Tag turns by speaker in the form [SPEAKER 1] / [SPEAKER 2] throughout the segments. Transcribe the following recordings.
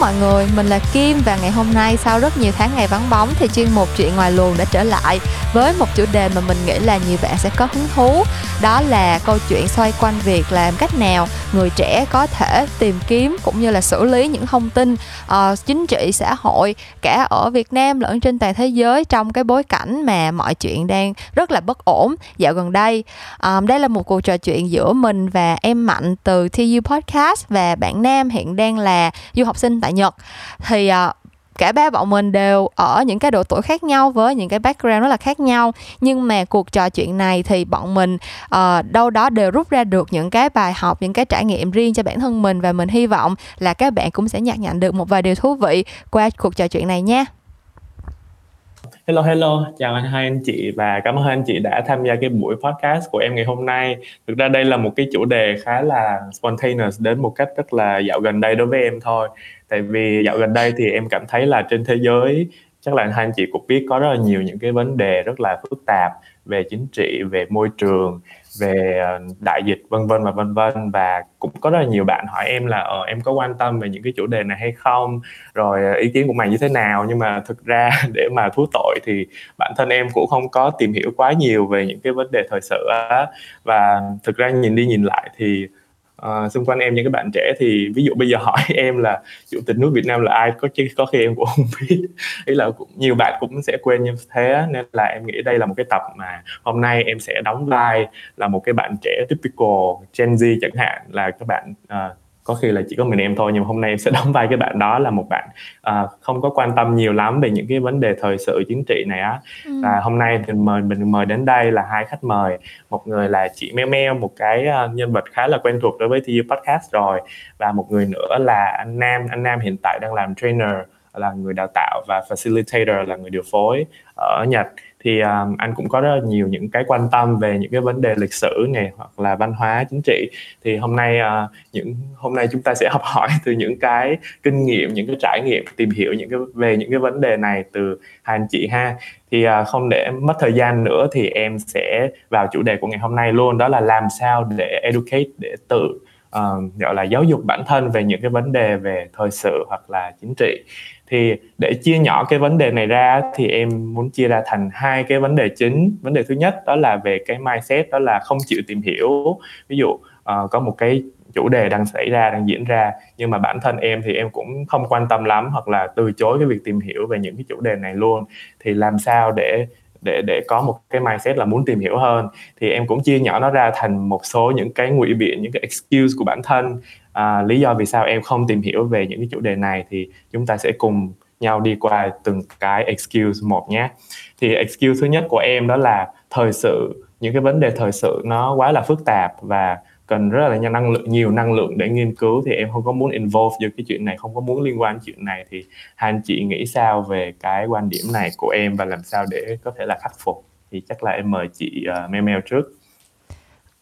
[SPEAKER 1] mọi người, mình là Kim và ngày hôm nay sau rất nhiều tháng ngày vắng bóng thì chuyên mục chuyện ngoài luồng đã trở lại với một chủ đề mà mình nghĩ là nhiều bạn sẽ có hứng thú. Đó là câu chuyện xoay quanh việc làm cách nào người trẻ có thể tìm kiếm cũng như là xử lý những thông tin uh, chính trị xã hội cả ở Việt Nam lẫn trên toàn thế giới trong cái bối cảnh mà mọi chuyện đang rất là bất ổn dạo gần đây. Um, đây là một cuộc trò chuyện giữa mình và em Mạnh từ TU Podcast và bạn Nam hiện đang là du học sinh tại Nhật thì uh, cả ba bọn mình đều ở những cái độ tuổi khác nhau với những cái background rất là khác nhau nhưng mà cuộc trò chuyện này thì bọn mình uh, đâu đó đều rút ra được những cái bài học những cái trải nghiệm riêng cho bản thân mình và mình hy vọng là các bạn cũng sẽ nhặt nhạnh được một vài điều thú vị qua cuộc trò chuyện này nha
[SPEAKER 2] Hello hello, chào anh hai anh chị và cảm ơn hai anh chị đã tham gia cái buổi podcast của em ngày hôm nay. Thực ra đây là một cái chủ đề khá là spontaneous đến một cách rất là dạo gần đây đối với em thôi. Tại vì dạo gần đây thì em cảm thấy là trên thế giới chắc là hai anh chị cũng biết có rất là nhiều những cái vấn đề rất là phức tạp về chính trị, về môi trường, về ờ, đại dịch vân vân và vân vân. Và cũng có rất là nhiều bạn hỏi em là ờ, em có quan tâm về những cái chủ đề này hay không? Rồi ờ, ý kiến của mày như thế nào? Nhưng mà thực ra để mà thú tội thì bản thân em cũng không có tìm hiểu quá nhiều về những cái vấn đề thời sự á. Và thực ra nhìn đi nhìn lại thì Ờ, xung quanh em những cái bạn trẻ thì ví dụ bây giờ hỏi em là chủ tịch nước Việt Nam là ai có chứ có khi em cũng không biết. Ý là cũng, nhiều bạn cũng sẽ quên như thế nên là em nghĩ đây là một cái tập mà hôm nay em sẽ đóng vai là một cái bạn trẻ typical Gen Z chẳng hạn là các bạn uh, có khi là chỉ có mình em thôi nhưng mà hôm nay em sẽ đóng vai cái bạn đó là một bạn uh, không có quan tâm nhiều lắm về những cái vấn đề thời sự chính trị này á. Ừ. và hôm nay thì mời mình mời đến đây là hai khách mời. Một người là chị Meo Meo một cái uh, nhân vật khá là quen thuộc đối với TU podcast rồi. Và một người nữa là anh Nam. Anh Nam hiện tại đang làm trainer là người đào tạo và facilitator là người điều phối ở Nhật thì um, anh cũng có rất là nhiều những cái quan tâm về những cái vấn đề lịch sử này hoặc là văn hóa chính trị. Thì hôm nay uh, những hôm nay chúng ta sẽ học hỏi từ những cái kinh nghiệm những cái trải nghiệm tìm hiểu những cái về những cái vấn đề này từ hai anh chị ha. Thì uh, không để mất thời gian nữa thì em sẽ vào chủ đề của ngày hôm nay luôn đó là làm sao để educate để tự uh, gọi là giáo dục bản thân về những cái vấn đề về thời sự hoặc là chính trị thì để chia nhỏ cái vấn đề này ra thì em muốn chia ra thành hai cái vấn đề chính. Vấn đề thứ nhất đó là về cái mindset đó là không chịu tìm hiểu. Ví dụ uh, có một cái chủ đề đang xảy ra đang diễn ra nhưng mà bản thân em thì em cũng không quan tâm lắm hoặc là từ chối cái việc tìm hiểu về những cái chủ đề này luôn. Thì làm sao để để để có một cái mindset là muốn tìm hiểu hơn. Thì em cũng chia nhỏ nó ra thành một số những cái ngụy biện những cái excuse của bản thân. À, lý do vì sao em không tìm hiểu về những cái chủ đề này thì chúng ta sẽ cùng nhau đi qua từng cái excuse một nhé. Thì excuse thứ nhất của em đó là thời sự. Những cái vấn đề thời sự nó quá là phức tạp và cần rất là năng lượng nhiều năng lượng để nghiên cứu thì em không có muốn involve vô cái chuyện này không có muốn liên quan đến chuyện này. Thì hai anh chị nghĩ sao về cái quan điểm này của em và làm sao để có thể là khắc phục? Thì chắc là em mời chị uh, Mel Mel trước.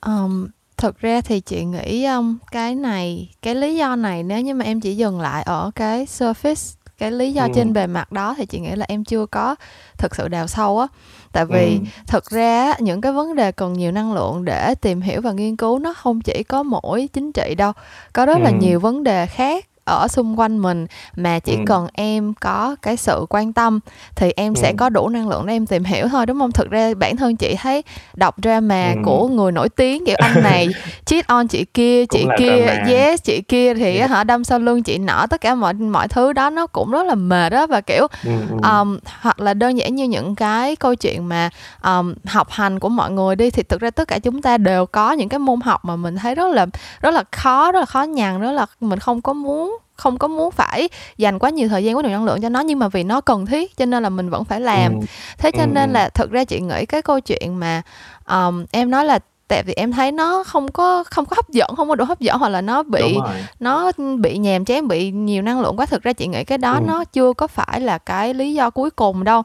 [SPEAKER 1] Um, thực ra thì chị nghĩ um, cái này cái lý do này nếu như mà em chỉ dừng lại ở cái surface cái lý do ừ. trên bề mặt đó thì chị nghĩ là em chưa có thực sự đào sâu á tại vì ừ. thực ra những cái vấn đề cần nhiều năng lượng để tìm hiểu và nghiên cứu nó không chỉ có mỗi chính trị đâu có rất ừ. là nhiều vấn đề khác ở xung quanh mình mà chỉ ừ. cần em có cái sự quan tâm thì em ừ. sẽ có đủ năng lượng để em tìm hiểu thôi đúng không thực ra bản thân chị thấy đọc drama ừ. của người nổi tiếng kiểu anh này cheat on chị kia chị kia yes chị kia thì yeah. họ đâm sau lưng chị nọ tất cả mọi mọi thứ đó nó cũng rất là mệt đó và kiểu ừ. um, hoặc là đơn giản như những cái câu chuyện mà um, học hành của mọi người đi thì thực ra tất cả chúng ta đều có những cái môn học mà mình thấy rất là rất là khó rất là khó nhằn rất là mình không có muốn không có muốn phải dành quá nhiều thời gian quá nhiều năng lượng cho nó nhưng mà vì nó cần thiết cho nên là mình vẫn phải làm ừ. thế cho ừ. nên là thực ra chị nghĩ cái câu chuyện mà um, em nói là tại vì em thấy nó không có không có hấp dẫn không có đủ hấp dẫn hoặc là nó bị nó bị nhàm chán bị nhiều năng lượng quá thực ra chị nghĩ cái đó ừ. nó chưa có phải là cái lý do cuối cùng đâu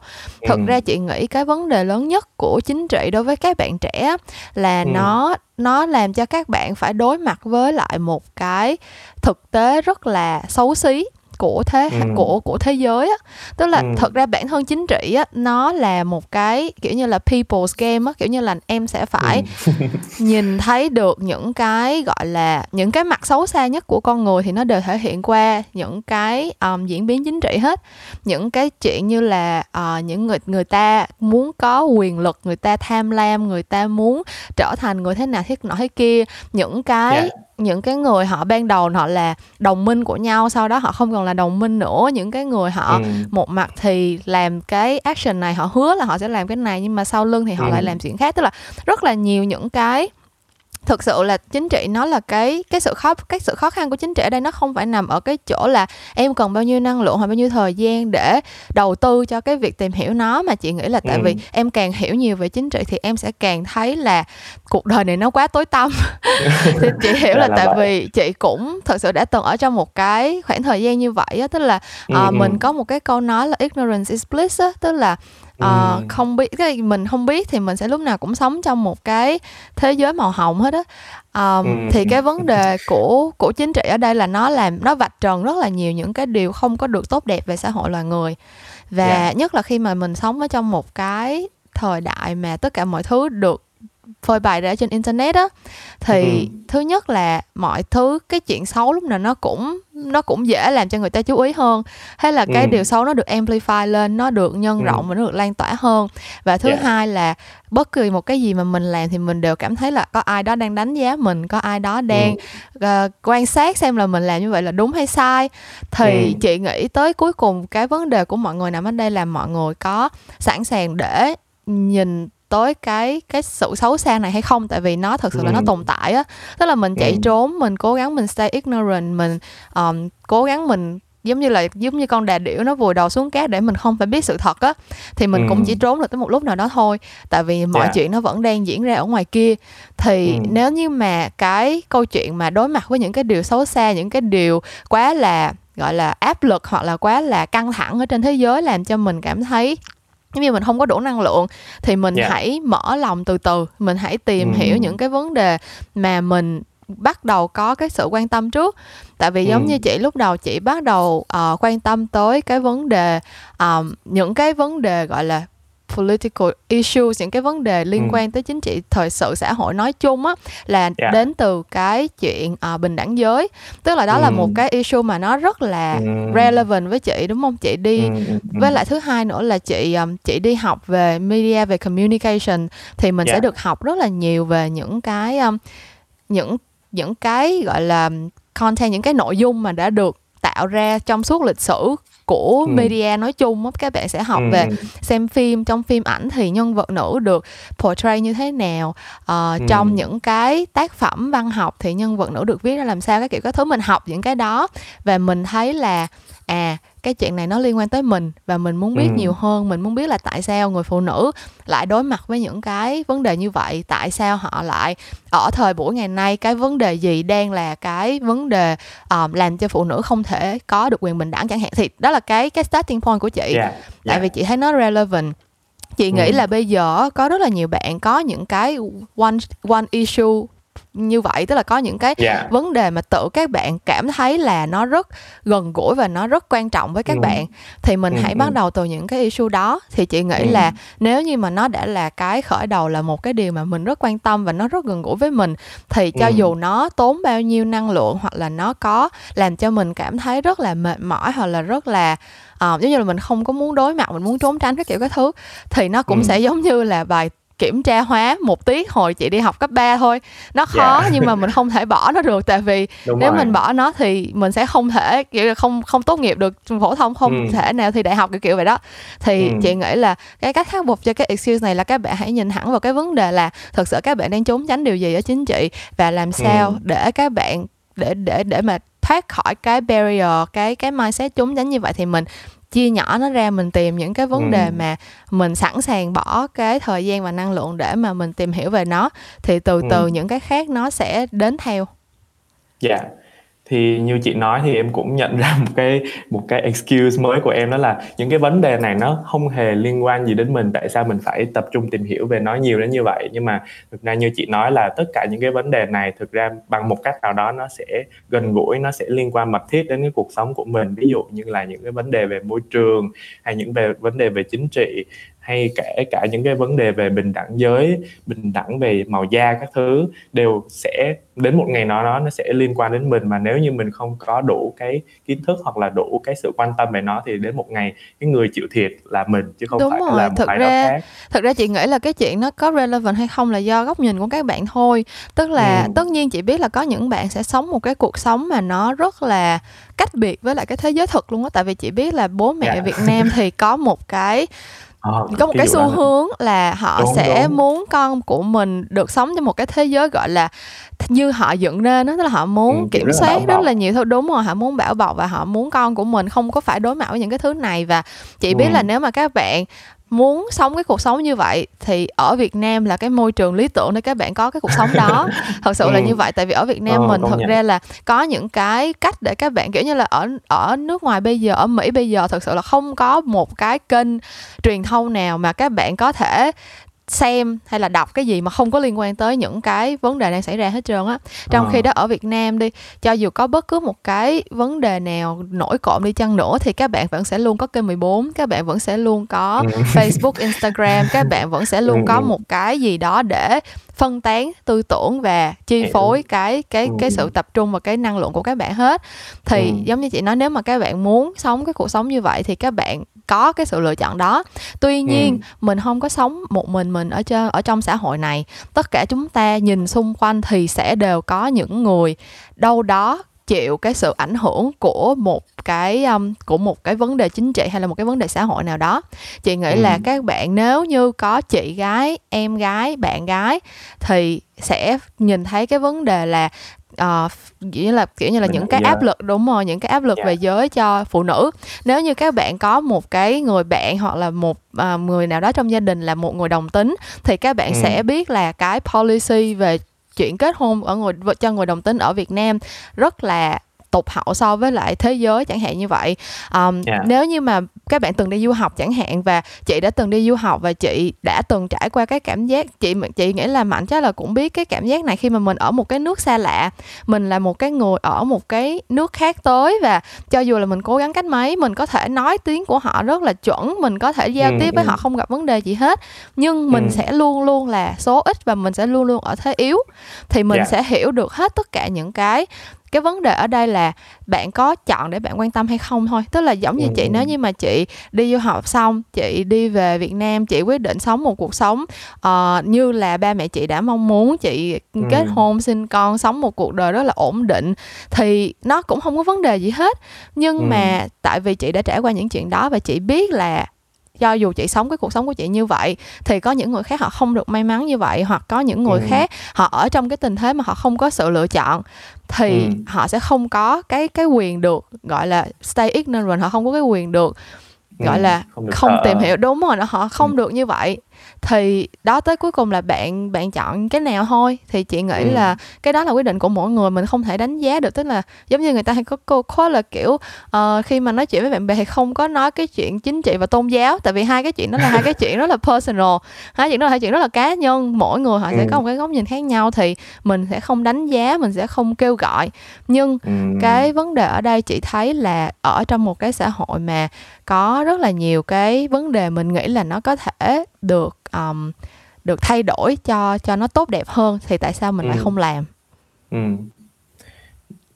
[SPEAKER 1] thực ừ. ra chị nghĩ cái vấn đề lớn nhất của chính trị đối với các bạn trẻ là ừ. nó nó làm cho các bạn phải đối mặt với lại một cái thực tế rất là xấu xí của thế
[SPEAKER 2] Ừ.
[SPEAKER 1] của của thế giới á tức là
[SPEAKER 2] Ừ.
[SPEAKER 1] thật ra bản thân chính trị á nó là một cái kiểu như là people's game á kiểu như là em sẽ phải
[SPEAKER 2] Ừ.
[SPEAKER 1] nhìn thấy được những cái gọi là những cái mặt xấu xa nhất của con người thì nó đều thể hiện qua những cái um, diễn biến chính trị hết những cái chuyện như là ờ, những người người ta muốn có quyền lực người ta tham lam người ta muốn trở thành người thế nào thế nọ thế kia những cái
[SPEAKER 2] Dạ.
[SPEAKER 1] Những cái người họ ban đầu họ là đồng minh của nhau sau đó họ không còn là đồng minh nữa những cái người họ
[SPEAKER 2] Ừ.
[SPEAKER 1] một mặt thì làm cái action này họ hứa là họ sẽ làm cái này nhưng mà sau lưng thì họ
[SPEAKER 2] Ừ.
[SPEAKER 1] lại làm chuyện khác tức là rất là nhiều những cái thực sự là chính trị nó là cái cái sự khó cái sự khó khăn của chính trị ở đây nó không phải nằm ở cái chỗ là em cần bao nhiêu năng lượng hoặc bao nhiêu thời gian để đầu tư cho cái việc tìm hiểu nó mà chị nghĩ là tại
[SPEAKER 2] Ừ.
[SPEAKER 1] vì em càng hiểu nhiều về chính trị thì em sẽ càng thấy là cuộc đời này nó quá tối tăm thì chị hiểu là
[SPEAKER 2] là
[SPEAKER 1] tại
[SPEAKER 2] vậy.
[SPEAKER 1] vì chị cũng thật sự đã từng ở trong một cái khoảng thời gian như vậy á tức là
[SPEAKER 2] Ừ, ừ.
[SPEAKER 1] mình có một cái câu nói là ignorance is bliss á tức là
[SPEAKER 2] Ừ.
[SPEAKER 1] không biết cái mình không biết thì mình sẽ lúc nào cũng sống trong một cái thế giới màu hồng hết á Ờm,
[SPEAKER 2] Ừ.
[SPEAKER 1] thì cái vấn đề của của chính trị ở đây là nó làm nó vạch trần rất là nhiều những cái điều không có được tốt đẹp về xã hội loài người và
[SPEAKER 2] Dạ.
[SPEAKER 1] nhất là khi mà mình sống ở trong một cái thời đại mà tất cả mọi thứ được phơi bày ra trên internet á thì
[SPEAKER 2] Ừ.
[SPEAKER 1] thứ nhất là mọi thứ cái chuyện xấu lúc nào nó cũng nó cũng dễ làm cho người ta chú ý hơn hay là cái
[SPEAKER 2] Ừ.
[SPEAKER 1] điều xấu nó được amplify lên nó được nhân
[SPEAKER 2] Ừ.
[SPEAKER 1] rộng và nó được lan tỏa hơn và thứ
[SPEAKER 2] Dạ.
[SPEAKER 1] hai là bất kỳ một cái gì mà mình làm thì mình đều cảm thấy là có ai đó đang đánh giá mình có ai đó đang ờ, quan sát xem là mình làm như vậy là đúng hay sai thì
[SPEAKER 2] Ừ.
[SPEAKER 1] chị nghĩ tới cuối cùng cái vấn đề của mọi người nằm ở đây là mọi người có sẵn sàng để nhìn tới cái cái sự xấu xa này hay không tại vì nó thật sự là nó
[SPEAKER 2] Ừ.
[SPEAKER 1] tồn tại á tức là mình chạy
[SPEAKER 2] Ừ.
[SPEAKER 1] trốn mình cố gắng mình stay ignorant mình um, cố gắng mình giống như là giống như con đà điểu nó vùi đầu xuống cát để mình không phải biết sự thật á thì mình
[SPEAKER 2] Ừ.
[SPEAKER 1] cũng chỉ trốn được tới một lúc nào đó thôi tại vì mọi
[SPEAKER 2] Dạ.
[SPEAKER 1] chuyện nó vẫn đang diễn ra ở ngoài kia thì
[SPEAKER 2] Ừ.
[SPEAKER 1] nếu như mà cái câu chuyện mà đối mặt với những cái điều xấu xa những cái điều quá là gọi là áp lực hoặc là quá là căng thẳng ở trên thế giới làm cho mình cảm thấy giống như mình không có đủ năng lượng thì mình
[SPEAKER 2] Dạ.
[SPEAKER 1] hãy mở lòng từ từ mình hãy tìm
[SPEAKER 2] Ừ.
[SPEAKER 1] hiểu những cái vấn đề mà mình bắt đầu có cái sự quan tâm trước tại vì giống
[SPEAKER 2] Ừ.
[SPEAKER 1] như chị lúc đầu chị bắt đầu ờ, quan tâm tới cái vấn đề um, những cái vấn đề gọi là political issues những cái vấn đề liên
[SPEAKER 2] Ừ.
[SPEAKER 1] quan tới chính trị thời sự xã hội nói chung á là
[SPEAKER 2] Dạ.
[SPEAKER 1] đến từ cái chuyện ờ, bình đẳng giới tức là đó là
[SPEAKER 2] Ừ.
[SPEAKER 1] một cái issue mà nó rất là
[SPEAKER 2] Ừ.
[SPEAKER 1] relevant với chị đúng không chị đi
[SPEAKER 2] Ừ, ừ, ừ.
[SPEAKER 1] với lại thứ hai nữa là chị um, chị đi học về media về communication thì mình
[SPEAKER 2] Dạ.
[SPEAKER 1] sẽ được học rất là nhiều về những cái um, những những cái gọi là content những cái nội dung mà đã được tạo ra trong suốt lịch sử của
[SPEAKER 2] Ừ.
[SPEAKER 1] media nói chung á các bạn sẽ học
[SPEAKER 2] Ừ,
[SPEAKER 1] về xem phim trong phim ảnh thì nhân vật nữ được portray như thế nào Ờ,
[SPEAKER 2] Ừ.
[SPEAKER 1] trong những cái tác phẩm văn học thì nhân vật nữ được viết ra làm sao cái kiểu các thứ mình học những cái đó và mình thấy là à cái chuyện này nó liên quan tới mình và mình muốn biết
[SPEAKER 2] Ừ.
[SPEAKER 1] nhiều hơn mình muốn biết là tại sao người phụ nữ lại đối mặt với những cái vấn đề như vậy tại sao họ lại ở thời buổi ngày nay cái vấn đề gì đang là cái vấn đề um, làm cho phụ nữ không thể có được quyền bình đẳng chẳng hạn thì đó là cái cái starting point của chị
[SPEAKER 2] Dạ,
[SPEAKER 1] tại
[SPEAKER 2] dạ.
[SPEAKER 1] vì chị thấy nó relevant chị nghĩ
[SPEAKER 2] Ừ.
[SPEAKER 1] là bây giờ có rất là nhiều bạn có những cái one one issue như vậy tức là có những cái
[SPEAKER 2] Dạ.
[SPEAKER 1] vấn đề mà tự các bạn cảm thấy là nó rất gần gũi và nó rất quan trọng với các
[SPEAKER 2] Ừ.
[SPEAKER 1] bạn thì mình
[SPEAKER 2] Ừ,
[SPEAKER 1] hãy
[SPEAKER 2] ừ.
[SPEAKER 1] bắt đầu từ những cái issue đó thì chị nghĩ
[SPEAKER 2] Ừ.
[SPEAKER 1] là nếu như mà nó đã là cái khởi đầu là một cái điều mà mình rất quan tâm và nó rất gần gũi với mình thì cho
[SPEAKER 2] Ừ.
[SPEAKER 1] dù nó tốn bao nhiêu năng lượng hoặc là nó có làm cho mình cảm thấy rất là mệt mỏi hoặc là rất là ờ, giống như là mình không có muốn đối mặt mình muốn trốn tránh cái kiểu cái thứ thì nó cũng
[SPEAKER 2] Ừ.
[SPEAKER 1] sẽ giống như là bài kiểm tra hóa một tiết hồi chị đi học cấp 3 thôi nó khó
[SPEAKER 2] Dạ.
[SPEAKER 1] nhưng mà mình không thể bỏ nó được tại vì
[SPEAKER 2] Đúng
[SPEAKER 1] nếu
[SPEAKER 2] rồi.
[SPEAKER 1] mình bỏ nó thì mình sẽ không thể kiểu là không không tốt nghiệp được phổ thông không
[SPEAKER 2] Ừ.
[SPEAKER 1] thể nào thi đại học kiểu kiểu vậy đó thì
[SPEAKER 2] Ừ.
[SPEAKER 1] chị nghĩ là cái cách khắc phục cho cái excuse này là các bạn hãy nhìn hẳn vào cái vấn đề là thực sự các bạn đang trốn tránh điều gì ở chính trị và làm sao
[SPEAKER 2] Ừ.
[SPEAKER 1] để các bạn để để để mà thoát khỏi cái barrier cái cái mindset trốn tránh như vậy thì mình chia nhỏ nó ra mình tìm những cái vấn
[SPEAKER 2] Ừ.
[SPEAKER 1] đề mà mình sẵn sàng bỏ cái thời gian và năng lượng để mà mình tìm hiểu về nó thì từ
[SPEAKER 2] Ừ.
[SPEAKER 1] từ những cái khác nó sẽ đến theo
[SPEAKER 2] Dạ thì như chị nói thì em cũng nhận ra một cái một cái excuse mới của em đó là những cái vấn đề này nó không hề liên quan gì đến mình. Tại sao mình phải tập trung tìm hiểu về nó nhiều đến như vậy? Nhưng mà thực ra như chị nói là tất cả những cái vấn đề này thực ra bằng một cách nào đó nó sẽ gần gũi, nó sẽ liên quan mật thiết đến cái cuộc sống của mình. Ví dụ như là những cái vấn đề về môi trường hay những về, vấn đề về chính trị hay kể cả những cái vấn đề về bình đẳng giới bình đẳng về màu da các thứ đều sẽ đến một ngày nào đó nó sẽ liên quan đến mình mà nếu như mình không có đủ cái kiến thức hoặc là đủ cái sự quan tâm về nó thì đến một ngày cái người chịu thiệt là mình chứ không
[SPEAKER 1] Đúng
[SPEAKER 2] phải
[SPEAKER 1] rồi,
[SPEAKER 2] là một
[SPEAKER 1] thực
[SPEAKER 2] ai
[SPEAKER 1] ra
[SPEAKER 2] đó khác
[SPEAKER 1] thực ra chị nghĩ là cái chuyện nó có relevant hay không là do góc nhìn của các bạn thôi tức là
[SPEAKER 2] ừ.
[SPEAKER 1] tất nhiên chị biết là có những bạn sẽ sống một cái cuộc sống mà nó rất là cách biệt với lại cái thế giới thực luôn á tại vì chị biết là bố mẹ
[SPEAKER 2] Dạ.
[SPEAKER 1] Việt Nam thì có một cái
[SPEAKER 2] Ờ,
[SPEAKER 1] có một cái xu
[SPEAKER 2] là-
[SPEAKER 1] hướng là họ
[SPEAKER 2] Đúng,
[SPEAKER 1] sẽ
[SPEAKER 2] đúng.
[SPEAKER 1] muốn con của mình được sống trong một cái thế giới gọi là như họ dựng nên đó tức là họ muốn
[SPEAKER 2] Ừ,
[SPEAKER 1] kiểm
[SPEAKER 2] rất là
[SPEAKER 1] soát rất
[SPEAKER 2] bọc.
[SPEAKER 1] là nhiều thứ đúng rồi họ muốn bảo bọc và họ muốn con của mình không có phải đối mặt với những cái thứ này và chị biết
[SPEAKER 2] Ừ.
[SPEAKER 1] là nếu mà các bạn muốn sống cái cuộc sống như vậy thì ở Việt Nam là cái môi trường lý tưởng để các bạn có cái cuộc sống đó thật sự là
[SPEAKER 2] Ừ.
[SPEAKER 1] như vậy tại vì ở Việt Nam
[SPEAKER 2] Ờ,
[SPEAKER 1] mình thật
[SPEAKER 2] nhận.
[SPEAKER 1] ra là có những cái cách để các bạn kiểu như là ở ở nước ngoài bây giờ ở Mỹ bây giờ thật sự là không có một cái kênh truyền thông nào mà các bạn có thể xem hay là đọc cái gì mà không có liên quan tới những cái vấn đề đang xảy ra hết trơn á trong
[SPEAKER 2] Ờ.
[SPEAKER 1] khi đó ở Việt Nam đi cho dù có bất cứ một cái vấn đề nào nổi cộm đi chăng nữa thì các bạn vẫn sẽ luôn có kênh 14 các bạn vẫn sẽ luôn có
[SPEAKER 2] Ừ.
[SPEAKER 1] Facebook Instagram các bạn vẫn sẽ luôn
[SPEAKER 2] Ừ,
[SPEAKER 1] có
[SPEAKER 2] ừ.
[SPEAKER 1] một cái gì đó để phân tán tư tưởng và chi phối cái cái cái sự tập trung và cái năng lượng của các bạn hết thì giống như chị nói nếu mà các bạn muốn sống cái cuộc sống như vậy thì các bạn có cái sự lựa chọn đó tuy nhiên
[SPEAKER 2] Ừ.
[SPEAKER 1] mình không có sống một mình mình ở trên ở trong xã hội này tất cả chúng ta nhìn xung quanh thì sẽ đều có những người đâu đó chịu cái sự ảnh hưởng của một cái um, của một cái vấn đề chính trị hay là một cái vấn đề xã hội nào đó chị nghĩ
[SPEAKER 2] Ừ.
[SPEAKER 1] là các bạn nếu như có chị gái em gái bạn gái thì sẽ nhìn thấy cái vấn đề là uh, như là kiểu như là những cái áp lực đúng rồi những cái áp lực
[SPEAKER 2] Dạ.
[SPEAKER 1] về giới cho phụ nữ nếu như các bạn có một cái người bạn hoặc là một à, người nào đó trong gia đình là một người đồng tính thì các bạn
[SPEAKER 2] Ừ.
[SPEAKER 1] sẽ biết là cái policy về chuyện kết hôn ở người cho người đồng tính ở Việt Nam rất là tụt hậu so với lại thế giới chẳng hạn như vậy um,
[SPEAKER 2] Dạ.
[SPEAKER 1] nếu như mà các bạn từng đi du học chẳng hạn và chị đã từng đi du học và chị đã từng trải qua cái cảm giác chị chị nghĩ là mạnh chắc là cũng biết cái cảm giác này khi mà mình ở một cái nước xa lạ mình là một cái người ở một cái nước khác tới và cho dù là mình cố gắng cách mấy mình có thể nói tiếng của họ rất là chuẩn mình có thể giao
[SPEAKER 2] Ừ,
[SPEAKER 1] tiếp với
[SPEAKER 2] ừ.
[SPEAKER 1] họ không gặp vấn đề gì hết nhưng mình
[SPEAKER 2] Ừ.
[SPEAKER 1] sẽ luôn luôn là số ít và mình sẽ luôn luôn ở thế yếu thì mình
[SPEAKER 2] Dạ.
[SPEAKER 1] sẽ hiểu được hết tất cả những cái cái vấn đề ở đây là bạn có chọn để bạn quan tâm hay không thôi tức là giống như chị nếu như mà chị đi du học xong chị đi về Việt Nam chị quyết định sống một cuộc sống ờ, như là ba mẹ chị đã mong muốn chị
[SPEAKER 2] Ừ.
[SPEAKER 1] kết hôn sinh con sống một cuộc đời rất là ổn định thì nó cũng không có vấn đề gì hết nhưng
[SPEAKER 2] Ừ.
[SPEAKER 1] mà tại vì chị đã trải qua những chuyện đó và chị biết là cho dù chị sống cái cuộc sống của chị như vậy thì có những người khác họ không được may mắn như vậy hoặc có những người
[SPEAKER 2] Ừ.
[SPEAKER 1] khác họ ở trong cái tình thế mà họ không có sự lựa chọn thì
[SPEAKER 2] Ừ.
[SPEAKER 1] họ sẽ không có cái cái quyền được gọi là stay ignorant họ không có cái quyền được gọi
[SPEAKER 2] Ừ,
[SPEAKER 1] là
[SPEAKER 2] không
[SPEAKER 1] không
[SPEAKER 2] sợ.
[SPEAKER 1] tìm hiểu đúng rồi họ không
[SPEAKER 2] Ừ.
[SPEAKER 1] được như vậy thì đó tới cuối cùng là bạn bạn chọn cái nào thôi thì chị nghĩ
[SPEAKER 2] Ừ.
[SPEAKER 1] là cái đó là quyết định của mỗi người mình không thể đánh giá được tức là giống như người ta hay có câu quote là kiểu ờ, khi mà nói chuyện với bạn bè thì không có nói cái chuyện chính trị và tôn giáo tại vì hai cái chuyện đó là hai cái chuyện rất là personal hai chuyện đó là hai chuyện rất là cá nhân mỗi người họ sẽ
[SPEAKER 2] Ừ.
[SPEAKER 1] có một cái góc nhìn khác nhau thì mình sẽ không đánh giá mình sẽ không kêu gọi nhưng
[SPEAKER 2] Ừ.
[SPEAKER 1] cái vấn đề ở đây chị thấy là ở trong một cái xã hội mà có rất là nhiều cái vấn đề mình nghĩ là nó có thể được um, được thay đổi cho cho nó tốt đẹp hơn thì tại sao mình lại
[SPEAKER 2] Ừ.
[SPEAKER 1] không làm
[SPEAKER 2] Ừ.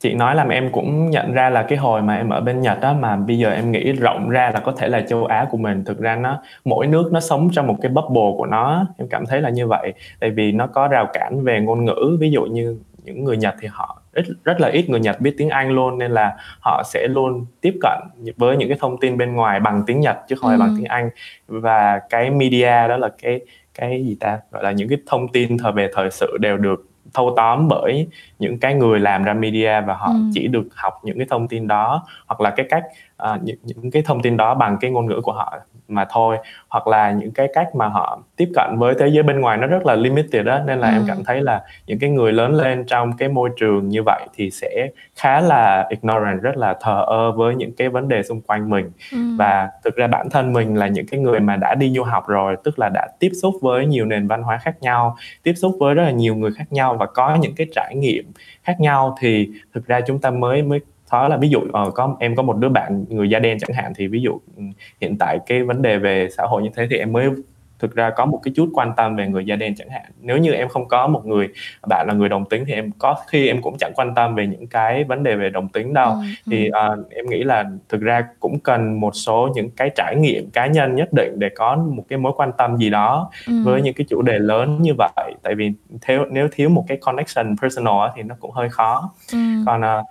[SPEAKER 2] Chị nói làm em cũng nhận ra là cái hồi mà em ở bên Nhật á mà bây giờ em nghĩ rộng ra là có thể là châu Á của mình thực ra nó mỗi nước nó sống trong một cái bubble của nó em cảm thấy là như vậy tại vì nó có rào cản về ngôn ngữ ví dụ như những người Nhật thì họ ít rất là ít người Nhật biết tiếng Anh luôn nên là họ sẽ luôn tiếp cận với những cái thông tin bên ngoài bằng tiếng Nhật chứ không phải
[SPEAKER 1] Ừ.
[SPEAKER 2] bằng tiếng Anh và cái media đó là cái cái gì ta gọi là những cái thông tin thời về thời sự đều được thâu tóm bởi những cái người làm ra media và họ
[SPEAKER 1] Ừ.
[SPEAKER 2] chỉ được học những cái thông tin đó hoặc là cái cách à, những, những cái thông tin đó bằng cái ngôn ngữ của họ mà thôi hoặc là những cái cách mà họ tiếp cận với thế giới bên ngoài nó rất là limited đó nên là ừ. em cảm thấy là những cái người lớn lên trong cái môi trường như vậy thì sẽ khá là ignorant rất là thờ ơ với những cái vấn đề xung quanh mình ừ. và thực ra bản thân mình là những cái người mà đã đi du học rồi tức là đã tiếp xúc với nhiều nền văn hóa khác nhau tiếp xúc với rất là nhiều người khác nhau và có những cái trải nghiệm khác nhau thì thực ra chúng ta mới mới đó là ví dụ uh, có em có một đứa bạn người da đen chẳng hạn thì ví dụ ừ, hiện tại cái vấn đề về xã hội như thế thì em mới thực ra có một cái chút quan tâm về người da đen chẳng hạn. Nếu như em không có một người bạn là người đồng tính thì em có khi em cũng chẳng quan tâm về những cái vấn đề về đồng tính đâu. Ừ, thì uh, em nghĩ là thực ra cũng cần một số những cái trải nghiệm cá nhân nhất định để có một cái mối quan tâm gì đó ừ. với những cái chủ đề lớn như vậy. Tại vì theo nếu thiếu một cái connection personal thì nó cũng hơi khó. Ừ. còn uh,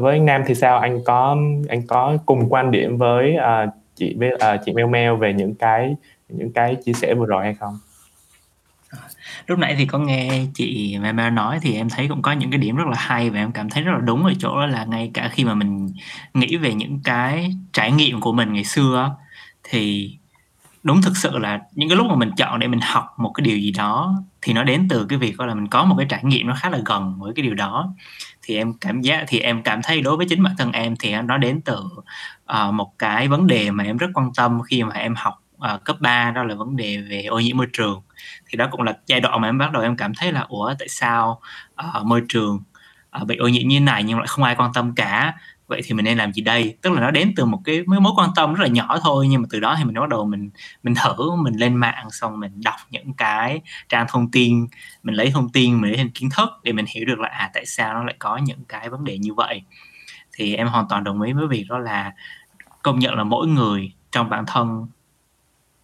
[SPEAKER 2] với anh Nam thì sao? Anh có anh có cùng quan điểm với uh, chị với uh, à, chị Mel Mel về những cái những cái chia sẻ vừa rồi hay không?
[SPEAKER 3] Lúc nãy thì có nghe chị Mel Mel nói thì em thấy cũng có những cái điểm rất là hay và em cảm thấy rất là đúng ở chỗ là ngay cả khi mà mình nghĩ về những cái trải nghiệm của mình ngày xưa thì đúng thực sự là những cái lúc mà mình chọn để mình học một cái điều gì đó thì nó đến từ cái việc là mình có một cái trải nghiệm nó khá là gần với cái điều đó thì em cảm giác thì em cảm thấy đối với chính bản thân em thì nó đến từ uh, một cái vấn đề mà em rất quan tâm khi mà em học uh, cấp 3 đó là vấn đề về ô nhiễm môi trường. Thì đó cũng là giai đoạn mà em bắt đầu em cảm thấy là ủa tại sao uh, môi trường uh, bị ô nhiễm như này nhưng lại không ai quan tâm cả? Vậy thì mình nên làm gì đây? Tức là nó đến từ một cái mối quan tâm rất là nhỏ thôi, nhưng mà từ đó thì mình bắt đầu mình mình thử, mình lên mạng, xong mình đọc những cái trang thông tin, mình lấy thông tin, mình lấy thêm kiến thức để mình hiểu được là à tại sao nó lại có những cái vấn đề như vậy. Thì em hoàn toàn đồng ý với việc đó là công nhận là mỗi người trong bản thân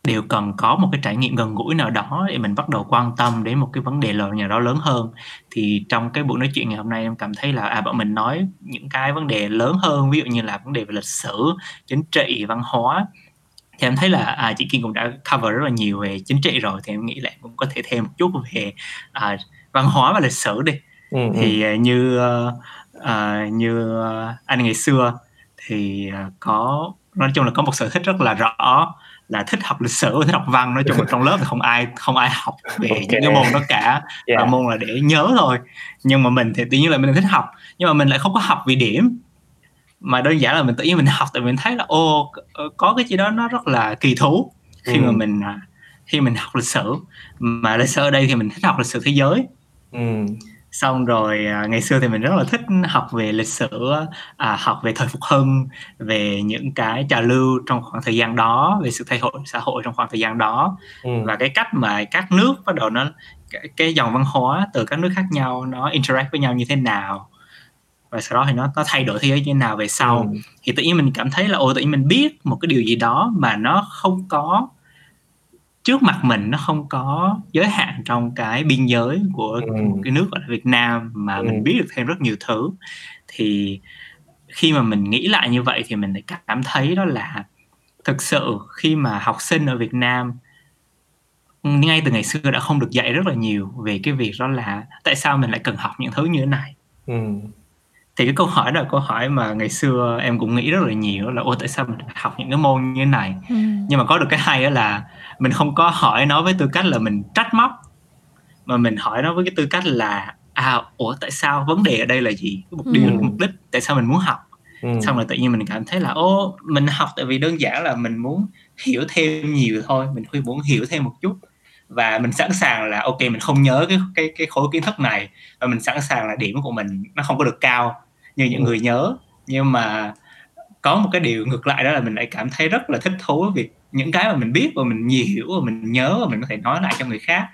[SPEAKER 3] đều cần có một cái trải nghiệm gần gũi nào đó để mình bắt đầu quan tâm đến một cái vấn đề lớn nào đó lớn hơn thì trong cái buổi nói chuyện ngày hôm nay em cảm thấy là à bọn mình nói những cái vấn đề lớn hơn ví dụ như là vấn đề về lịch sử chính trị văn hóa thì em thấy là à, chị Kim cũng đã cover rất là nhiều về chính trị rồi thì em nghĩ là cũng có thể thêm một chút về à, văn hóa và lịch sử đi ừ, ừ. thì ừ. như uh, như anh ngày xưa thì uh, có nói chung là có một sở thích rất là rõ là thích học lịch sử thích học văn. Nói chung là trong lớp thì không ai không ai học về okay. những cái môn đó cả. Yeah. và môn là để nhớ thôi. Nhưng mà mình thì tự nhiên là mình thích học. Nhưng mà mình lại không có học vì điểm. Mà đơn giản là mình tự nhiên mình học tại mình thấy là ô có cái gì đó nó rất là kỳ thú khi ừ. mà mình à, khi mình học lịch sử. Mà lịch sử ở đây thì mình thích học lịch sử thế giới. Ừ xong rồi à, ngày xưa thì mình rất là thích học về lịch sử à, học về thời phục hưng về những cái trào lưu trong khoảng thời gian đó về sự thay đổi xã hội trong khoảng thời gian đó ừ. và cái cách mà các nước bắt đầu nó cái, cái dòng văn hóa từ các nước khác nhau nó interact với nhau như thế nào và sau đó thì nó nó thay đổi thế giới như thế nào về sau ừ. thì tự nhiên mình cảm thấy là ồ tự nhiên mình biết một cái điều gì đó mà nó không có trước mặt mình nó không có giới hạn trong cái biên giới của ừ. cái nước gọi là Việt Nam mà ừ. mình biết được thêm rất nhiều thứ thì khi mà mình nghĩ lại như vậy thì mình lại cảm thấy đó là thực sự khi mà học sinh ở Việt Nam ngay từ ngày xưa đã không được dạy rất là nhiều về cái việc đó là tại sao mình lại cần học những thứ như thế này ừ. Thì cái câu hỏi đó là câu hỏi mà ngày xưa em cũng nghĩ rất là nhiều là ô tại sao mình học những cái môn như thế này ừ. nhưng mà có được cái hay đó là mình không có hỏi nó với tư cách là mình trách móc mà mình hỏi nó với cái tư cách là à ủa tại sao vấn đề ở đây là gì mục tiêu ừ. mục đích tại sao mình muốn học ừ. xong rồi tự nhiên mình cảm thấy là ô mình học tại vì đơn giản là mình muốn hiểu thêm nhiều thôi mình muốn hiểu thêm một chút và mình sẵn sàng là ok mình không nhớ cái cái cái khối kiến thức này và mình sẵn sàng là điểm của mình nó không có được cao như những người nhớ. Nhưng mà có một cái điều ngược lại đó là mình lại cảm thấy rất là thích thú với việc những cái mà mình biết và mình hiểu và mình nhớ và mình có thể nói lại cho người khác.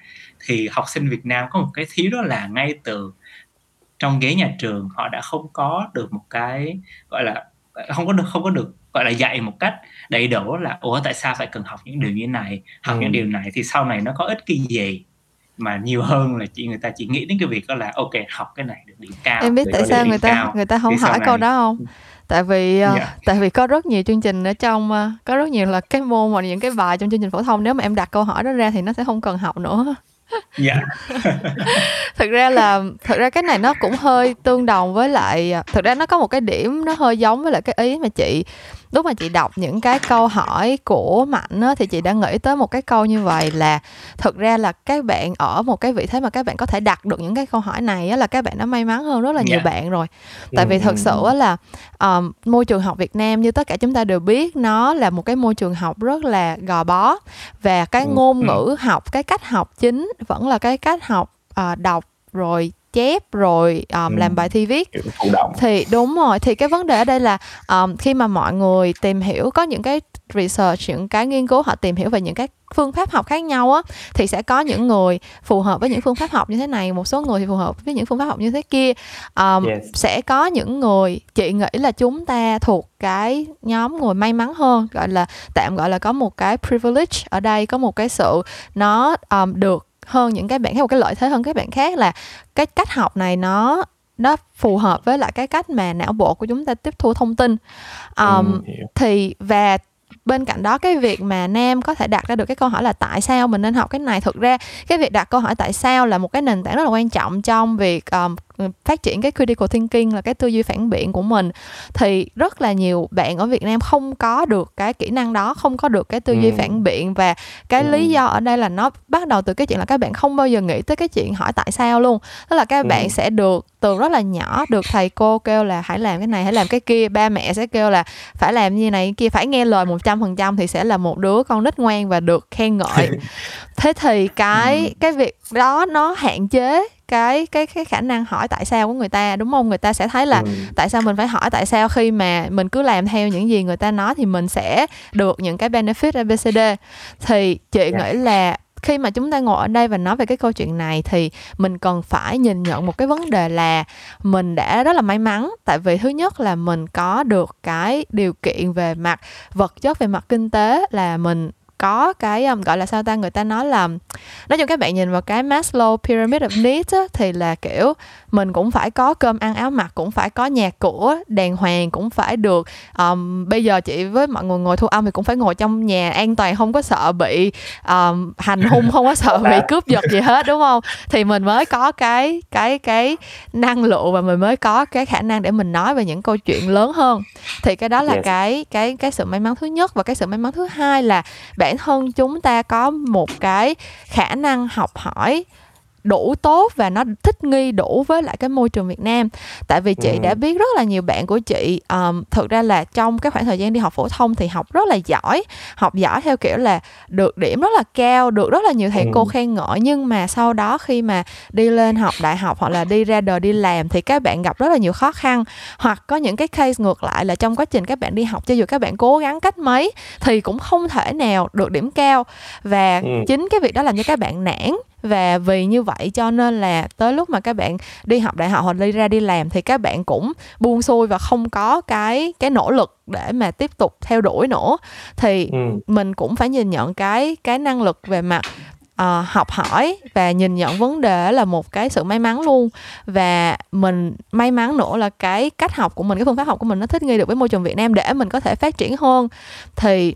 [SPEAKER 3] Thì học sinh Việt Nam có một cái thiếu đó là ngay từ trong ghế nhà trường họ đã không có được một cái gọi là không có được không có được gọi là dạy một cách đầy đủ là ủa tại sao phải cần học những điều như này? Học ừ. những điều này thì sau này nó có ích cái gì mà nhiều hơn là chỉ người ta chỉ nghĩ đến cái việc đó là ok học cái này được điểm cao
[SPEAKER 1] em biết tại sao người ta cao. người ta không hỏi câu đó không tại vì yeah. Ờ, dạ. tại vì có rất nhiều chương trình ở trong uh, có rất nhiều là cái môn hoặc những cái bài trong chương trình phổ thông nếu mà em đặt câu hỏi đó ra thì nó sẽ không cần học nữa
[SPEAKER 3] dạ
[SPEAKER 1] thực ra là thực ra cái này nó cũng hơi tương đồng với lại thực ra nó có một cái điểm nó hơi giống với lại cái ý mà chị lúc mà chị đọc những cái câu hỏi của mạnh á, thì chị đã nghĩ tới một cái câu như vậy là thực ra là các bạn ở một cái vị thế mà các bạn có thể đặt được những cái câu hỏi này á, là các bạn đã may mắn hơn rất là nhiều
[SPEAKER 3] Dạ.
[SPEAKER 1] bạn rồi tại vì thực sự á là um, môi trường học Việt Nam như tất cả chúng ta đều biết nó là một cái môi trường học rất là gò bó và cái
[SPEAKER 2] Ừ.
[SPEAKER 1] ngôn
[SPEAKER 3] Ừ.
[SPEAKER 1] ngữ học cái cách học chính vẫn là cái cách học ờ, đọc rồi chép rồi um,
[SPEAKER 2] Ừ.
[SPEAKER 1] làm bài thi viết thì đúng rồi thì cái vấn đề ở đây là um, khi mà mọi người tìm hiểu có những cái research những cái nghiên cứu họ tìm hiểu về những cái phương pháp học khác nhau á thì sẽ có những người phù hợp với những phương pháp học như thế này một số người thì phù hợp với những phương pháp học như thế kia um,
[SPEAKER 2] Yes.
[SPEAKER 1] sẽ có những người chị nghĩ là chúng ta thuộc cái nhóm người may mắn hơn gọi là tạm gọi là có một cái privilege ở đây có một cái sự nó um, được hơn những cái bạn khác một cái lợi thế hơn các bạn khác là cái cách học này nó nó phù hợp với lại cái cách mà não bộ của chúng ta tiếp thu thông tin. Um, thì và bên cạnh đó cái việc mà nam có thể đặt ra được cái câu hỏi là tại sao mình nên học cái này thực ra cái việc đặt câu hỏi tại sao là một cái nền tảng rất là quan trọng trong việc um, phát triển cái critical thinking là cái tư duy phản biện của mình thì rất là nhiều bạn ở Việt Nam không có được cái kỹ năng đó không có được cái tư duy
[SPEAKER 2] Ừ.
[SPEAKER 1] phản biện và cái
[SPEAKER 2] Ừ.
[SPEAKER 1] lý do ở đây là nó bắt đầu từ cái chuyện là các bạn không bao giờ nghĩ tới cái chuyện hỏi tại sao luôn tức là các
[SPEAKER 2] Ừ.
[SPEAKER 1] bạn sẽ được từ rất là nhỏ được thầy cô kêu là hãy làm cái này hãy làm cái kia ba mẹ sẽ kêu là phải làm như này kia phải nghe lời một trăm phần trăm thì sẽ là một đứa con nít ngoan và được khen ngợi thế thì cái cái việc đó nó hạn chế cái cái cái khả năng hỏi tại sao của người ta đúng không người ta sẽ thấy là
[SPEAKER 2] Ừ.
[SPEAKER 1] tại sao mình phải hỏi tại sao khi mà mình cứ làm theo những gì người ta nói thì mình sẽ được những cái benefit ABCD thì chị
[SPEAKER 2] Dạ.
[SPEAKER 1] nghĩ là khi mà chúng ta ngồi ở đây và nói về cái câu chuyện này thì mình cần phải nhìn nhận một cái vấn đề là mình đã rất là may mắn tại vì thứ nhất là mình có được cái điều kiện về mặt vật chất về mặt kinh tế là mình có cái um, gọi là sao ta người ta nói là nói chung các bạn nhìn vào cái Maslow pyramid of needs á, thì là kiểu mình cũng phải có cơm ăn áo mặc cũng phải có nhà cửa đàng hoàng cũng phải được um, bây giờ chị với mọi người ngồi thu âm thì cũng phải ngồi trong nhà an toàn không có sợ bị um, hành hung không có sợ bị cướp giật gì hết đúng không? Thì mình mới có cái cái cái năng lượng và mình mới có cái khả năng để mình nói về những câu chuyện lớn hơn. Thì cái đó là
[SPEAKER 2] Yes.
[SPEAKER 1] cái cái cái sự may mắn thứ nhất. Và cái sự may mắn thứ hai là bản thân chúng ta có một cái khả năng học hỏi đủ tốt và nó thích nghi đủ với lại cái môi trường Việt Nam tại vì chị
[SPEAKER 2] Ừ.
[SPEAKER 1] đã biết rất là nhiều bạn của chị um, thực ra là trong cái khoảng thời gian đi học phổ thông thì học rất là giỏi học giỏi theo kiểu là được điểm rất là cao được rất là nhiều thầy
[SPEAKER 2] Ừ.
[SPEAKER 1] cô khen ngợi nhưng mà sau đó khi mà đi lên học đại học hoặc là đi ra đời đi làm thì các bạn gặp rất là nhiều khó khăn hoặc có những cái case ngược lại là trong quá trình các bạn đi học cho dù các bạn cố gắng cách mấy thì cũng không thể nào được điểm cao và
[SPEAKER 2] Ừ.
[SPEAKER 1] chính cái việc đó làm cho các bạn nản và vì như vậy cho nên là tới lúc mà các bạn đi học đại học hoặc đi ra đi làm thì các bạn cũng buông xuôi và không có cái cái nỗ lực để mà tiếp tục theo đuổi nữa. Thì
[SPEAKER 2] Ừ.
[SPEAKER 1] mình cũng phải nhìn nhận cái cái năng lực về mặt ờ, học hỏi và nhìn nhận vấn đề là một cái sự may mắn luôn. Và mình may mắn nữa là cái cách học của mình cái phương pháp học của mình nó thích nghi được với môi trường Việt Nam để mình có thể phát triển hơn. Thì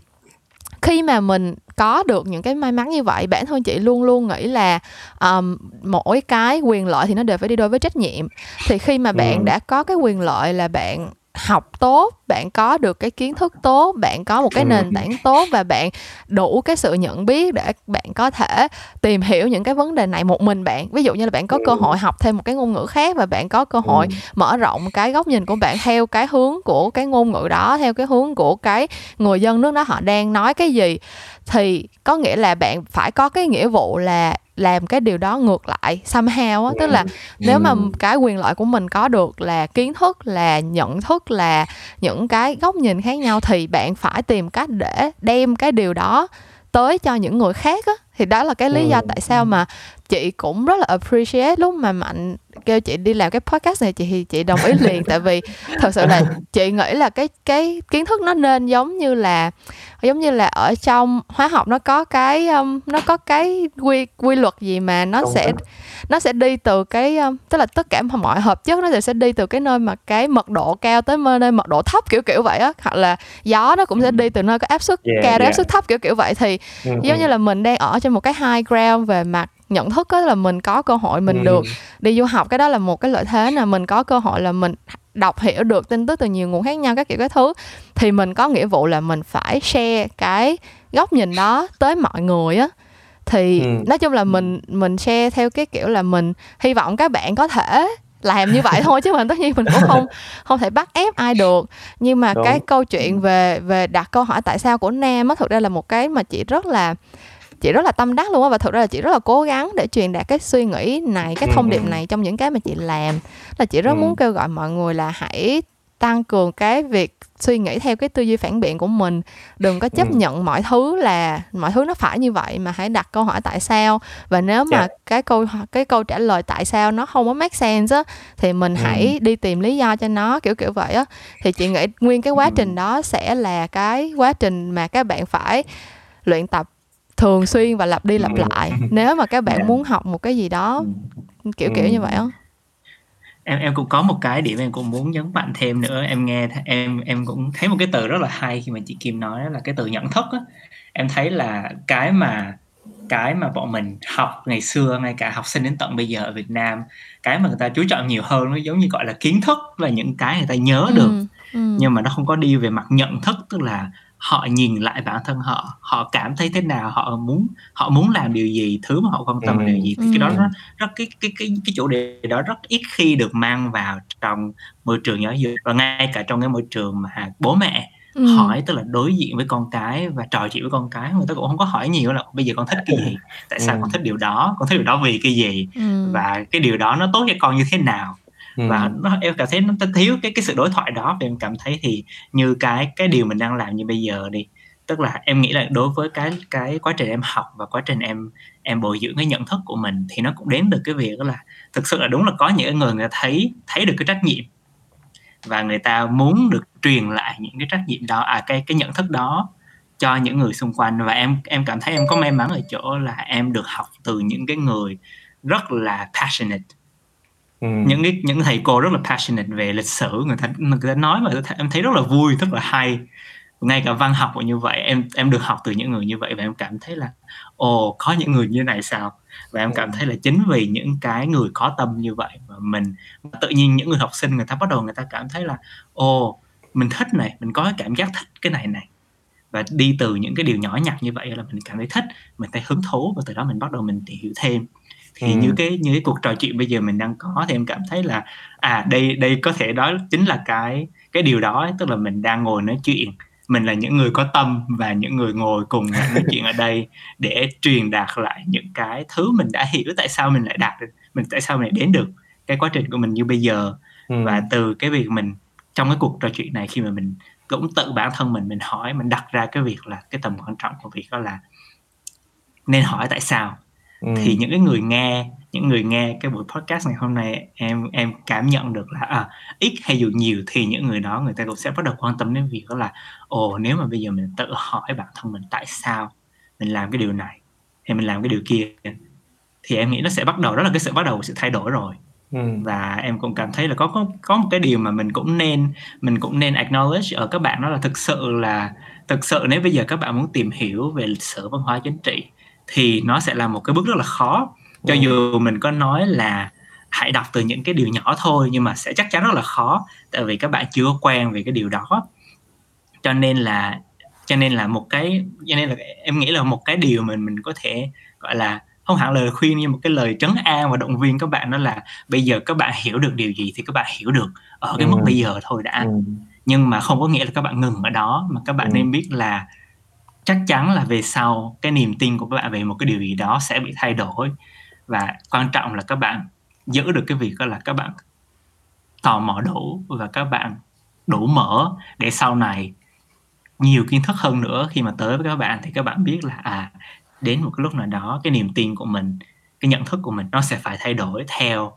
[SPEAKER 1] khi mà mình có được những cái may mắn như vậy bản thân chị luôn luôn nghĩ là um, mỗi cái quyền lợi thì nó đều phải đi đôi với trách nhiệm thì khi mà bạn
[SPEAKER 2] Ừ.
[SPEAKER 1] đã có cái quyền lợi là bạn học tốt bạn có được cái kiến thức tốt bạn có một cái
[SPEAKER 2] Ừ.
[SPEAKER 1] nền tảng tốt và bạn đủ cái sự nhận biết để bạn có thể tìm hiểu những cái vấn đề này một mình bạn ví dụ như là bạn có cơ
[SPEAKER 2] Ừ.
[SPEAKER 1] hội học thêm một cái ngôn ngữ khác và bạn có cơ hội
[SPEAKER 2] Ừ.
[SPEAKER 1] mở rộng cái góc nhìn của bạn theo cái hướng của cái ngôn ngữ đó theo cái hướng của cái người dân nước đó họ đang nói cái gì thì có nghĩa là bạn phải có cái nghĩa vụ là làm cái điều đó ngược lại somehow á tức là nếu mà
[SPEAKER 2] Ừ.
[SPEAKER 1] cái quyền lợi của mình có được là kiến thức là nhận thức là những cái góc nhìn khác nhau thì bạn phải tìm cách để đem cái điều đó tới cho những người khác á thì đó là cái lý do
[SPEAKER 2] Ừ.
[SPEAKER 1] tại sao mà chị cũng rất là appreciate lúc mà mạnh kêu chị đi làm cái podcast này chị thì chị đồng ý liền tại vì thật sự là chị nghĩ là cái cái kiến thức nó nên giống như là giống như là ở trong hóa học nó có cái um, nó có cái quy quy luật gì mà nó
[SPEAKER 2] Công
[SPEAKER 1] sẽ
[SPEAKER 2] thức.
[SPEAKER 1] nó sẽ đi từ cái um, tức là tất cả mọi hợp chất nó sẽ đi từ cái nơi mà cái mật độ cao tới nơi mật độ thấp kiểu kiểu vậy á hoặc là gió nó cũng sẽ đi từ nơi có áp suất
[SPEAKER 2] Yeah,
[SPEAKER 1] cao đến áp
[SPEAKER 2] yeah.
[SPEAKER 1] suất thấp kiểu kiểu vậy thì
[SPEAKER 2] Ừ.
[SPEAKER 1] giống như là mình đang ở trên một cái high ground về mặt nhận thức đó là mình có cơ hội mình ừ. được đi du học cái đó là một cái lợi thế là mình có cơ hội là mình đọc hiểu được tin tức từ nhiều nguồn khác nhau các kiểu các thứ thì mình có nghĩa vụ là mình phải share cái góc nhìn đó tới mọi người á thì ừ. nói chung là mình mình share theo cái kiểu là mình hy vọng các bạn có thể làm như vậy thôi chứ mình tất nhiên mình cũng không không thể bắt ép ai được nhưng mà Đúng. cái câu chuyện về về đặt câu hỏi tại sao của nam á thực ra là một cái mà chị rất là chị rất là tâm đắc luôn á và thực ra là chị rất là cố gắng để truyền đạt cái suy nghĩ này cái thông điệp ừ. này trong những cái mà chị làm là chị rất ừ. muốn kêu gọi mọi người là hãy tăng cường cái việc suy nghĩ theo cái tư duy phản biện của mình đừng có chấp ừ. nhận mọi thứ là mọi thứ nó phải như vậy mà hãy đặt câu hỏi tại sao và nếu mà yeah. Cái câu cái câu trả lời tại sao nó không có make sense á thì mình ừ. hãy đi tìm lý do cho nó kiểu kiểu vậy á thì chị nghĩ nguyên cái quá ừ. trình đó sẽ là cái quá trình mà các bạn phải luyện tập thường xuyên và lặp đi lặp ừ. lại nếu mà các bạn. Dạ. muốn học một cái gì đó ừ. kiểu kiểu như vậy á
[SPEAKER 3] em em cũng có một cái điểm em cũng muốn nhấn mạnh thêm nữa em nghe em em cũng thấy một cái từ rất là hay khi mà chị Kim nói là cái từ nhận thức á em thấy là cái mà cái mà bọn mình học ngày xưa ngay cả học sinh đến tận bây giờ ở Việt Nam cái mà người ta chú trọng nhiều hơn nó giống như gọi là kiến thức và những cái người ta nhớ được ừ, ừ. nhưng mà nó không có đi về mặt nhận thức tức là họ nhìn lại bản thân họ họ cảm thấy thế nào họ muốn họ muốn làm điều gì thứ mà họ quan tâm là điều gì. Thì cái đó rất, rất cái cái cái cái chủ đề đó rất ít khi được mang vào trong môi trường giáo dục. Và ngay cả trong cái môi trường mà bố mẹ ừ. hỏi tức là đối diện với con cái và trò chuyện với con cái người ta cũng không có hỏi nhiều là bây giờ con thích cái gì? Tại sao ừ. con thích điều đó? Con thích điều đó vì cái gì? Ừ. và cái điều đó nó tốt cho con như thế nào và nó em cảm thấy nó thiếu cái cái sự đối thoại đó. Và em cảm thấy thì như cái cái điều mình đang làm như bây giờ đi tức là em nghĩ là đối với cái cái quá trình em học và quá trình em em bồi dưỡng cái nhận thức của mình thì nó cũng đến từ cái việc là thực sự là đúng là có những người người ta thấy thấy được cái trách nhiệm và người ta muốn được truyền lại những cái trách nhiệm đó à cái cái nhận thức đó cho những người xung quanh. Và em em cảm thấy em có may mắn ở chỗ là em được học từ những cái người rất là passionate ừ. những cái những thầy cô rất là passionate về lịch sử. Người ta người ta nói mà em thấy rất là vui rất là hay. Ngay cả văn học cũng như vậy. Em em được học từ những người như vậy và em cảm thấy là ồ có những người như này sao? Và em cảm thấy là chính vì những cái người có tâm như vậy và mình tự nhiên những người học sinh người ta bắt đầu người ta cảm thấy là ồ mình thích này mình có cái cảm giác thích cái này này. Và đi từ những cái điều nhỏ nhặt như vậy là mình cảm thấy thích. Mình thấy hứng thú và từ đó mình bắt đầu mình tìm hiểu thêm thì ừ. như cái như cái cuộc trò chuyện bây giờ mình đang có thì em cảm thấy là à đây đây có thể đó chính là cái cái điều đó tức là mình đang ngồi nói chuyện mình là những người có tâm và những người ngồi cùng nói chuyện ở đây để truyền đạt lại những cái thứ mình đã hiểu tại sao mình lại đạt được mình tại sao mình lại đến được cái quá trình của mình như bây giờ ừ. và từ cái việc mình trong cái cuộc trò chuyện này khi mà mình cũng tự bản thân mình mình hỏi mình đặt ra cái việc là cái tầm quan trọng của việc đó là nên hỏi tại sao ừ. thì những cái người nghe những người nghe cái buổi podcast ngày hôm nay em em cảm nhận được là à, ít hay dù nhiều thì những người đó người ta cũng sẽ bắt đầu quan tâm đến việc đó là ồ nếu mà bây giờ mình tự hỏi bản thân mình tại sao mình làm cái điều này hay mình làm cái điều kia thì em nghĩ nó sẽ bắt đầu đó là cái sự bắt đầu sự thay đổi rồi ừ. và em cũng cảm thấy là có có có một cái điều mà mình cũng nên mình cũng nên acknowledge ở các bạn đó là thực sự là thực sự nếu bây giờ các bạn muốn tìm hiểu về lịch sử văn hóa chính trị thì nó sẽ là một cái bước rất là khó cho dù mình có nói là hãy đọc từ những cái điều nhỏ thôi nhưng mà sẽ chắc chắn rất là khó tại vì các bạn chưa quen về cái điều đó cho nên là cho nên là một cái cho nên là em nghĩ là một cái điều mình mình có thể gọi là không hẳn lời khuyên nhưng một cái lời trấn an và động viên các bạn đó là bây giờ các bạn hiểu được điều gì thì các bạn hiểu được ở cái ừ. mức bây giờ thôi đã ừ. nhưng mà không có nghĩa là các bạn ngừng ở đó mà các bạn ừ. nên biết là chắc chắn là về sau, cái niềm tin của các bạn về một cái điều gì đó sẽ bị thay đổi. Và quan trọng là các bạn giữ được cái việc đó là các bạn tò mò đủ và các bạn đủ mở để sau này nhiều kiến thức hơn nữa khi mà tới với các bạn thì các bạn biết là à đến một cái lúc nào đó, cái niềm tin của mình, cái nhận thức của mình nó sẽ phải thay đổi theo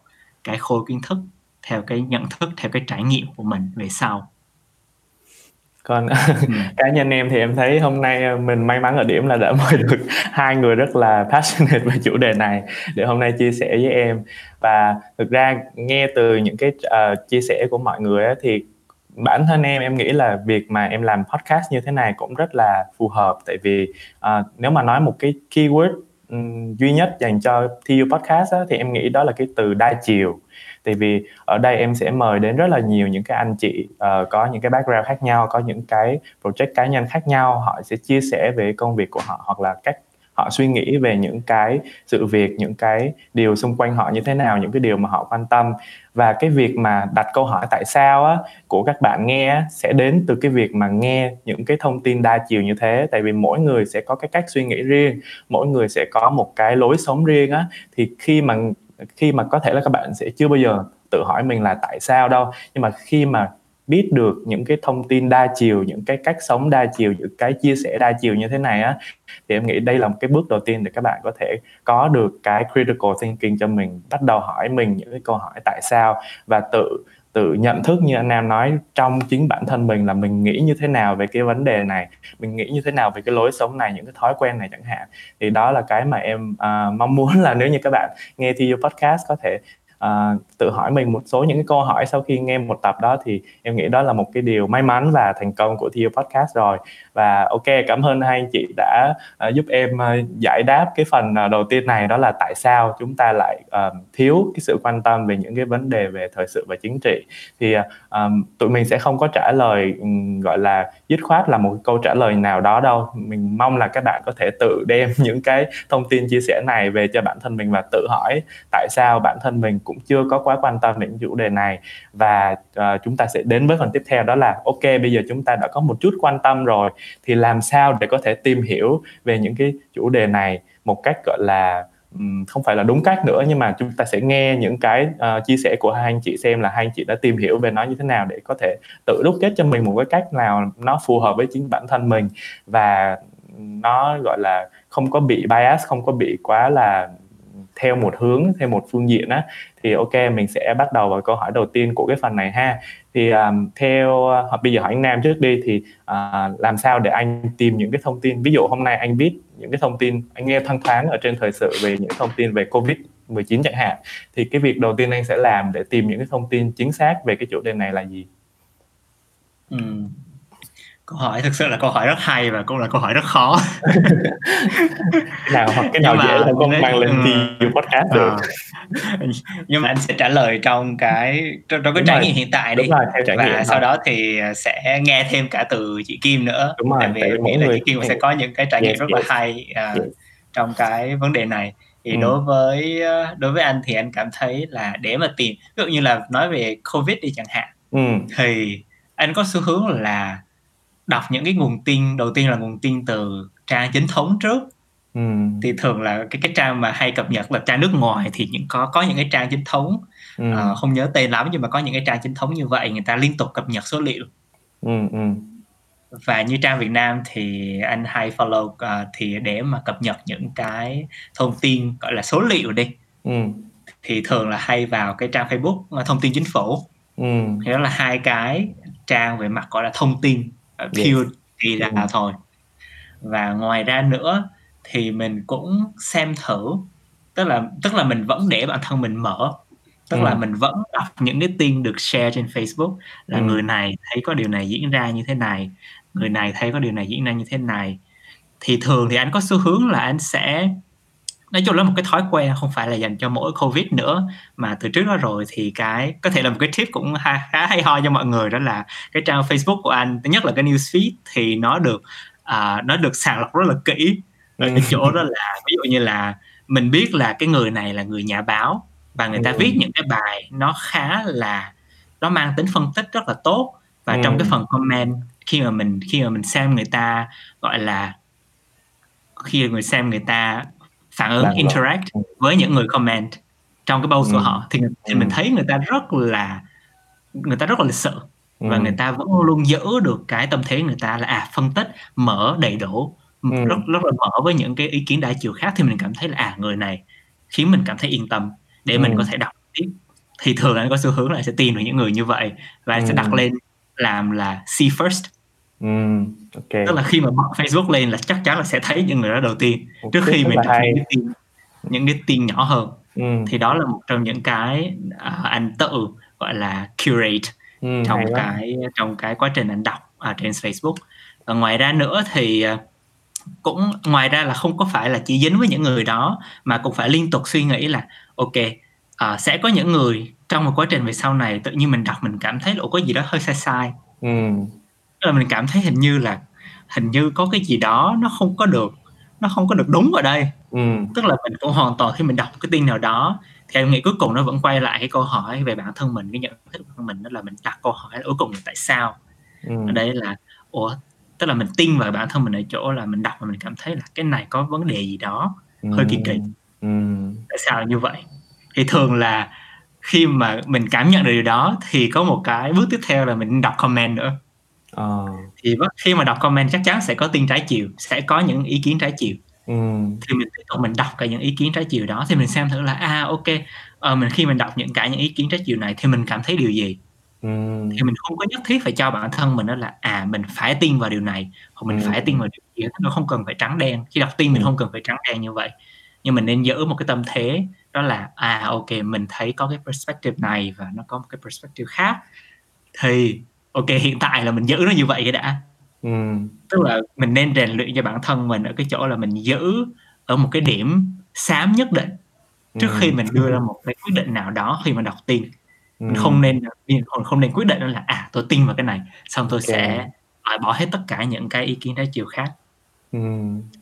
[SPEAKER 3] cái khối kiến thức, theo cái nhận thức, theo cái trải nghiệm của mình về sau
[SPEAKER 2] còn cá nhân em thì em thấy hôm nay ờ, mình may mắn ở điểm là đã mời được hai người rất là passionate về chủ đề này để hôm nay chia sẻ với em. Và thực ra nghe từ những cái uh, chia sẻ của mọi người ấy, thì bản thân em em nghĩ là việc mà em làm podcast như thế này cũng rất là phù hợp. Tại vì uh, nếu mà nói một cái keyword um, duy nhất dành cho TU podcast á, thì em nghĩ đó là cái từ đa chiều tại vì ở đây em sẽ mời đến rất là nhiều những cái anh chị uh, có những cái background khác nhau có những cái project cá nhân khác nhau. Họ sẽ chia sẻ về công việc của họ hoặc là cách họ suy nghĩ về những cái sự việc những cái điều xung quanh họ như thế nào những cái điều mà họ quan tâm. Và cái việc mà đặt câu hỏi tại sao á của các bạn nghe á, sẽ đến từ cái việc mà nghe những cái thông tin đa chiều như thế. Tại vì mỗi người sẽ có cái cách suy nghĩ riêng mỗi người sẽ có một cái lối sống riêng á. Thì khi mà khi mà có thể là các bạn sẽ chưa bao giờ tự hỏi mình là tại sao đâu. Nhưng mà khi mà biết được những cái thông tin đa chiều, những cái cách sống đa chiều, những cái chia sẻ đa chiều như thế này á, thì em nghĩ đây là một cái bước đầu tiên để các bạn có thể có được cái critical thinking cho mình, bắt đầu hỏi mình những cái câu hỏi tại sao và tự tự nhận thức như anh Nam nói trong chính bản thân mình là mình nghĩ như thế nào về cái vấn đề này mình nghĩ như thế nào về cái lối sống này những cái thói quen này chẳng hạn. Thì đó là cái mà em uh, mong muốn là nếu như các bạn nghe thi podcast có thể à, tự hỏi mình một số những cái câu hỏi sau khi nghe một tập đó thì em nghĩ đó là một cái điều may mắn và thành công của Theo Podcast rồi. Và ok cảm ơn hai anh chị đã à, giúp em à, giải đáp cái phần à, đầu tiên này đó là tại sao chúng ta lại à, thiếu cái sự quan tâm về những cái vấn đề về thời sự và chính trị. Thì à, à tụi mình sẽ không có trả lời gọi là dứt khoát là một câu trả lời nào đó đâu. Mình mong là các bạn có thể tự đem những cái thông tin chia sẻ này về cho bản thân mình và tự hỏi tại sao bản thân mình cũng chưa có quá quan tâm đến chủ đề này. Và uh, chúng ta sẽ đến với phần tiếp theo đó là ok bây giờ chúng ta đã có một chút quan tâm rồi thì làm sao để có thể tìm hiểu về những cái chủ đề này một cách gọi là không phải là đúng cách nữa nhưng mà chúng ta sẽ nghe những cái uh, chia sẻ của hai anh chị xem là hai anh chị đã tìm hiểu về nó như thế nào để có thể tự đúc kết cho mình một cái cách nào nó phù hợp với chính bản thân mình. Và nó gọi là không có bị bias không có bị quá là theo một hướng theo một phương diện á thì ok mình sẽ bắt đầu vào câu hỏi đầu tiên của cái phần này ha thì um, theo hoặc bây giờ hỏi anh Nam trước đi thì uh, làm sao để anh tìm những cái thông tin ví dụ hôm nay anh biết những cái thông tin anh nghe thăng thoáng ở trên thời sự về những thông tin về covid 19 chẳng hạn thì cái việc đầu tiên anh sẽ làm để tìm những cái thông tin chính xác về cái chủ đề này là gì?
[SPEAKER 3] Ừ câu hỏi thực sự là câu hỏi rất hay và cũng là câu hỏi rất khó.
[SPEAKER 2] Nào hoặc cái nào dễ là không mang lên ừ, podcast được.
[SPEAKER 3] À, nhưng mà anh sẽ trả lời trong cái trong, trong cái trải nghiệm hiện tại đi.
[SPEAKER 2] Rồi, theo trải
[SPEAKER 3] và
[SPEAKER 2] nghiệm
[SPEAKER 3] sau đó thì sẽ nghe thêm cả từ chị Kim nữa.
[SPEAKER 2] Đúng rồi,
[SPEAKER 3] tại vì nghĩ là chị Kim sẽ có những cái trải nghiệm yes, rất yes. là hay uh, yes. trong cái vấn đề này. Thì ừ. đối với đối với anh thì anh cảm thấy là để mà tìm ví dụ như là nói về covid đi chẳng hạn ừ. thì anh có xu hướng là đọc những cái nguồn tin đầu tiên là nguồn tin từ trang chính thống trước ừ. thì thường là cái cái trang mà hay cập nhật là trang nước ngoài thì những có có những cái trang chính thống ừ. uh, không nhớ tên lắm nhưng mà có những cái trang chính thống như vậy người ta liên tục cập nhật số liệu ừ, ừ. và như trang Việt Nam thì anh hay follow uh, thì để mà cập nhật những cái thông tin gọi là số liệu đi ừ. thì thường là hay vào cái trang Facebook uh, thông tin chính phủ ừ. thì đó là hai cái trang về mặt gọi là thông tin pure yes. ra ừ. thôi và ngoài ra nữa thì mình cũng xem thử tức là tức là mình vẫn để bản thân mình mở tức ừ. là mình vẫn đọc những cái tin được share trên Facebook là ừ. người này thấy có điều này diễn ra như thế này người này thấy có điều này diễn ra như thế này thì thường thì anh có xu hướng là anh sẽ nói chung là một cái thói quen không phải là dành cho mỗi covid nữa. Mà từ trước đó rồi thì cái có thể là một cái tip cũng ha, khá hay ho cho mọi người đó là cái trang facebook của anh thứ nhất là cái newsfeed thì nó được uh, nó được sàng lọc rất là kỹ. Ở cái chỗ đó là ví dụ như là mình biết là cái người này là người nhà báo và người ta viết những cái bài nó khá là nó mang tính phân tích rất là tốt. Và ừ. trong cái phần comment khi mà mình khi mà mình xem người ta gọi là khi người xem người ta phản ứng interact rồi. với những người comment trong cái post ừ. của họ thì, thì ừ. mình thấy người ta rất là người ta rất là lịch sự ừ. và người ta vẫn luôn giữ được cái tâm thế người ta là à phân tích mở đầy đủ ừ. rất rất là mở với những cái ý kiến đa chiều khác thì mình cảm thấy là à người này khiến mình cảm thấy yên tâm để ừ. mình có thể đọc tiếp thì thường là có xu hướng là sẽ tìm được những người như vậy và ừ. sẽ đặt lên làm là see first Ừ, okay. tức là khi mà bật Facebook lên là chắc chắn là sẽ thấy những người đó đầu tiên okay, trước khi mình đọc những cái tin những cái tin nhỏ hơn ừ. thì đó là một trong những cái uh, anh tự gọi là curate ừ, trong cái trong cái quá trình anh đọc ở trên Facebook và ngoài ra nữa thì uh, cũng ngoài ra là không có phải là chỉ dính với những người đó mà cũng phải liên tục suy nghĩ là ok uh, sẽ có những người trong một quá trình về sau này tự nhiên mình đọc mình cảm thấy là có gì đó hơi sai sai ừ. Là mình cảm thấy hình như là hình như có cái gì đó nó không có được nó không có được đúng ở đây. Ừ. tức là mình cũng hoàn toàn khi mình đọc cái tin nào đó thì em nghĩ cuối cùng nó vẫn quay lại cái câu hỏi về bản thân mình cái nhận thức của mình đó là mình đặt câu hỏi là cuối cùng là tại sao? Ừ. ở đây là ủa tức là mình tin vào bản thân mình ở chỗ là mình đọc và mình cảm thấy là cái này có vấn đề gì đó. Hơi kỳ kỳ ừ. tại sao như vậy? Thì thường là khi mà mình cảm nhận được điều đó thì có một cái bước tiếp theo là mình đọc comment nữa à. thì khi mà đọc comment chắc chắn sẽ có tin trái chiều sẽ có những ý kiến trái chiều ừ. thì mình tiếp tục mình đọc cả những ý kiến trái chiều đó thì mình xem thử là à ok uh, mình khi mình đọc những cái những ý kiến trái chiều này thì mình cảm thấy điều gì ừ. thì mình không có nhất thiết phải cho bản thân mình đó là à mình phải tin vào điều này hoặc mình ừ. phải tin vào điều gì nó không cần phải trắng đen khi đọc tin mình ừ. không cần phải trắng đen như vậy nhưng mình nên giữ một cái tâm thế đó là à ok mình thấy có cái perspective này và nó có một cái perspective khác thì ok hiện tại là mình giữ nó như vậy cái đã ừ. tức là mình nên rèn luyện cho bản thân mình ở cái chỗ là mình giữ ở một cái điểm xám nhất định trước ừ. khi mình đưa ra một cái quyết định nào đó khi mà đọc tin ừ. mình không nên mình không nên quyết định là à tôi tin vào cái này xong tôi okay. sẽ loại bỏ hết tất cả những cái ý kiến trái chiều khác ừ.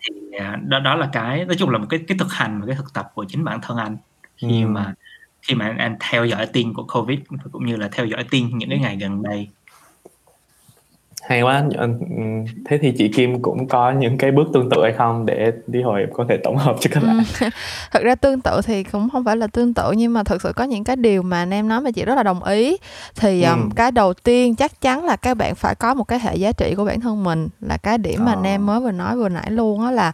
[SPEAKER 3] thì à, đó đó là cái nói chung là một cái cái thực hành và cái thực tập của chính bản thân anh khi ừ. mà khi mà anh, anh theo dõi tin của covid cũng như là theo dõi tin những cái ngày gần đây
[SPEAKER 2] hay quá thế thì chị Kim cũng có những cái bước tương tự hay không để đi hồi có thể tổng hợp cho các bạn
[SPEAKER 1] ừ. thật ra tương tự thì cũng không phải là tương tự nhưng mà thực sự có những cái điều mà anh em nói mà chị rất là đồng ý thì ừ. um, cái đầu tiên chắc chắn là các bạn phải có một cái hệ giá trị của bản thân mình là cái điểm mà à. anh em mới vừa nói vừa nãy luôn đó là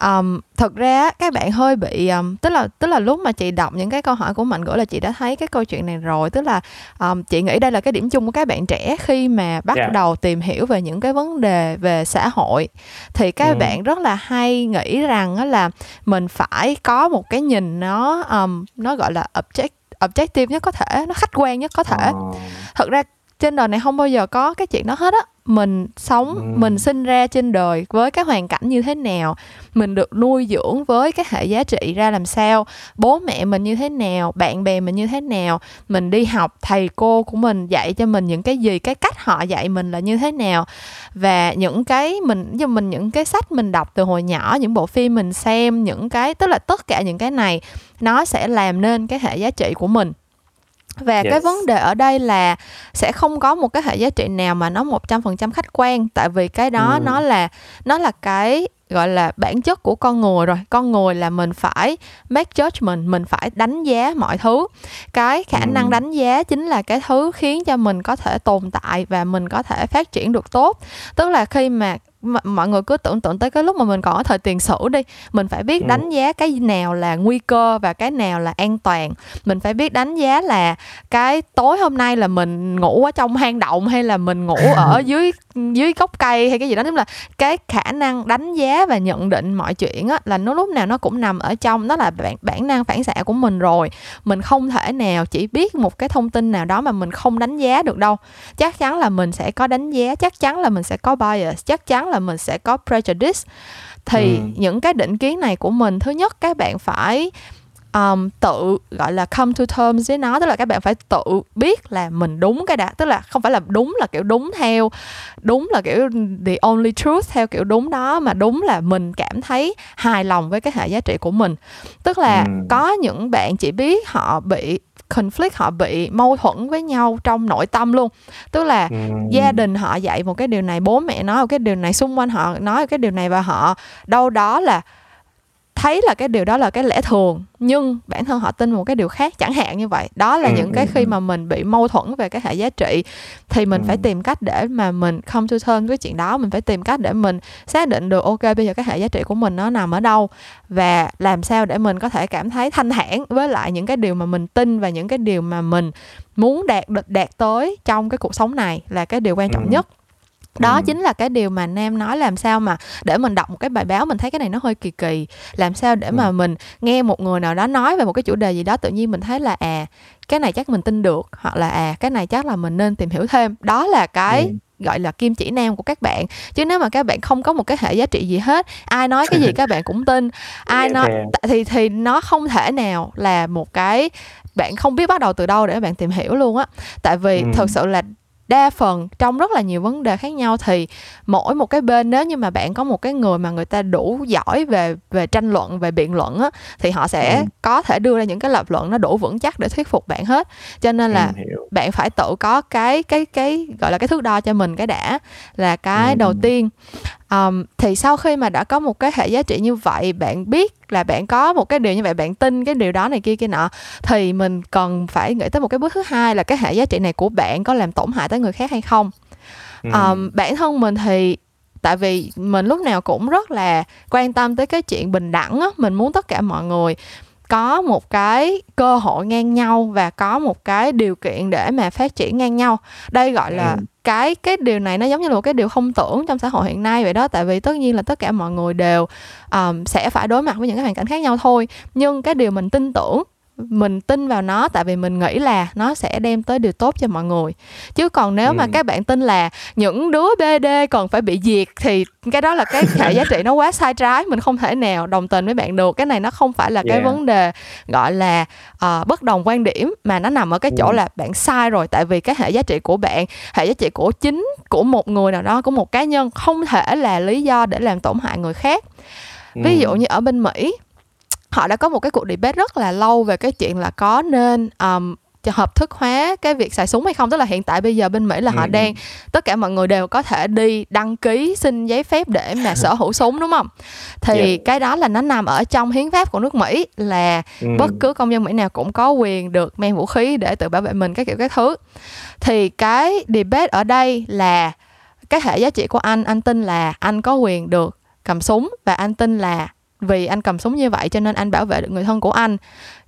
[SPEAKER 1] um, thực ra các bạn hơi bị um, tức là tức là lúc mà chị đọc những cái câu hỏi của mạnh gửi là chị đã thấy cái câu chuyện này rồi tức là um, chị nghĩ đây là cái điểm chung của các bạn trẻ khi mà bắt yeah. đầu tìm hiểu về những cái vấn đề về xã hội thì các ừ. bạn rất là hay nghĩ rằng là mình phải có một cái nhìn nó um, nó gọi là object objective nhất có thể nó khách quan nhất có thể oh. thật ra trên đời này không bao giờ có cái chuyện đó hết á mình sống ừ. mình sinh ra trên đời với cái hoàn cảnh như thế nào mình được nuôi dưỡng với cái hệ giá trị ra làm sao bố mẹ mình như thế nào bạn bè mình như thế nào mình đi học thầy cô của mình dạy cho mình những cái gì cái cách họ dạy mình là như thế nào và những cái mình như mình những cái sách mình đọc từ hồi nhỏ những bộ phim mình xem những cái tức là tất cả những cái này nó sẽ làm nên cái hệ giá trị của mình và yes. cái vấn đề ở đây là sẽ không có một cái hệ giá trị nào mà nó một trăm phần trăm khách quan tại vì cái đó ừ. nó là nó là cái gọi là bản chất của con người rồi con người là mình phải make judgment mình phải đánh giá mọi thứ cái khả ừ. năng đánh giá chính là cái thứ khiến cho mình có thể tồn tại và mình có thể phát triển được tốt tức là khi mà mọi người cứ tưởng tượng tới cái lúc mà mình còn ở thời tiền sử đi mình phải biết ừ. đánh giá cái nào là nguy cơ và cái nào là an toàn. Mình phải biết đánh giá là cái tối hôm nay là mình ngủ ở trong hang động hay là mình ngủ ở dưới dưới gốc cây hay cái gì đó. Tức là cái khả năng đánh giá và nhận định mọi chuyện á là nó lúc nào nó cũng nằm ở trong nó là bản bản năng phản xạ của mình rồi. Mình không thể nào chỉ biết một cái thông tin nào đó mà mình không đánh giá được đâu. Chắc chắn là mình sẽ có đánh giá chắc chắn là mình sẽ có bias chắc chắn là mình sẽ có prejudice thì ừ. những cái định kiến này của mình thứ nhất các bạn phải um, tự gọi là come to terms với nó tức là các bạn phải tự biết là mình đúng cái đã tức là không phải là đúng là kiểu đúng theo đúng là kiểu the only truth theo kiểu đúng đó mà đúng là mình cảm thấy hài lòng với cái hệ giá trị của mình tức là ừ. có những bạn chỉ biết họ bị conflict họ bị mâu thuẫn với nhau trong nội tâm luôn tức là ừ. gia đình họ dạy một cái điều này bố mẹ nói một cái điều này xung quanh họ nói cái điều này và họ đâu đó là thấy là cái điều đó là cái lẽ thường nhưng bản thân họ tin một cái điều khác chẳng hạn như vậy đó là ừ, những cái ừ, khi ừ. mà mình bị mâu thuẫn về cái hệ giá trị thì mình ừ. phải tìm cách để mà mình không to terms với chuyện đó mình phải tìm cách để mình xác định được ok bây giờ cái hệ giá trị của mình nó nằm ở đâu và làm sao để mình có thể cảm thấy thanh thản với lại những cái điều mà mình tin và những cái điều mà mình muốn đạt được đạt tới trong cái cuộc sống này là cái điều quan trọng ừ. nhất đó ừ. chính là cái điều mà nam nói làm sao mà để mình đọc một cái bài báo mình thấy cái này nó hơi kỳ kỳ làm sao để ừ. mà mình nghe một người nào đó nói về một cái chủ đề gì đó tự nhiên mình thấy là à cái này chắc mình tin được hoặc là à cái này chắc là mình nên tìm hiểu thêm đó là cái ừ. gọi là kim chỉ nam của các bạn chứ nếu mà các bạn không có một cái hệ giá trị gì hết ai nói cái gì các bạn cũng tin ai nói thì thì nó không thể nào là một cái bạn không biết bắt đầu từ đâu để bạn tìm hiểu luôn á tại vì ừ. thực sự là đa phần trong rất là nhiều vấn đề khác nhau thì mỗi một cái bên nếu như mà bạn có một cái người mà người ta đủ giỏi về về tranh luận về biện luận á thì họ sẽ ừ. có thể đưa ra những cái lập luận nó đủ vững chắc để thuyết phục bạn hết cho nên là bạn phải tự có cái cái cái gọi là cái thước đo cho mình cái đã là cái ừ. đầu tiên um, thì sau khi mà đã có một cái hệ giá trị như vậy bạn biết là bạn có một cái điều như vậy bạn tin cái điều đó này kia kia nọ thì mình cần phải nghĩ tới một cái bước thứ hai là cái hệ giá trị này của bạn có làm tổn hại tới người khác hay không. Um, bản thân mình thì tại vì mình lúc nào cũng rất là quan tâm tới cái chuyện bình đẳng á mình muốn tất cả mọi người có một cái cơ hội ngang nhau và có một cái điều kiện để mà phát triển ngang nhau. Đây gọi là ừ cái cái điều này nó giống như là một cái điều không tưởng trong xã hội hiện nay vậy đó. Tại vì tất nhiên là tất cả mọi người đều um, sẽ phải đối mặt với những cái hoàn cảnh khác nhau thôi. Nhưng cái điều mình tin tưởng mình tin vào nó tại vì mình nghĩ là nó sẽ đem tới điều tốt cho mọi người chứ còn nếu ừ. mà các bạn tin là những đứa BD còn phải bị diệt thì cái đó là cái hệ giá trị nó quá sai trái mình không thể nào đồng tình với bạn được cái này nó không phải là yeah. cái vấn đề gọi là uh, bất đồng quan điểm mà nó nằm ở cái chỗ ừ. là bạn sai rồi tại vì cái hệ giá trị của bạn hệ giá trị của chính của một người nào đó của một cá nhân không thể là lý do để làm tổn hại người khác ví ừ. dụ như ở bên mỹ họ đã có một cái cuộc debate rất là lâu về cái chuyện là có nên um, hợp thức hóa cái việc xài súng hay không tức là hiện tại bây giờ bên mỹ là ừ. họ đang tất cả mọi người đều có thể đi đăng ký xin giấy phép để mà sở hữu súng đúng không thì yeah. cái đó là nó nằm ở trong hiến pháp của nước mỹ là ừ. bất cứ công dân mỹ nào cũng có quyền được mang vũ khí để tự bảo vệ mình các kiểu các thứ thì cái debate ở đây là cái hệ giá trị của anh anh tin là anh có quyền được cầm súng và anh tin là vì anh cầm súng như vậy cho nên anh bảo vệ được người thân của anh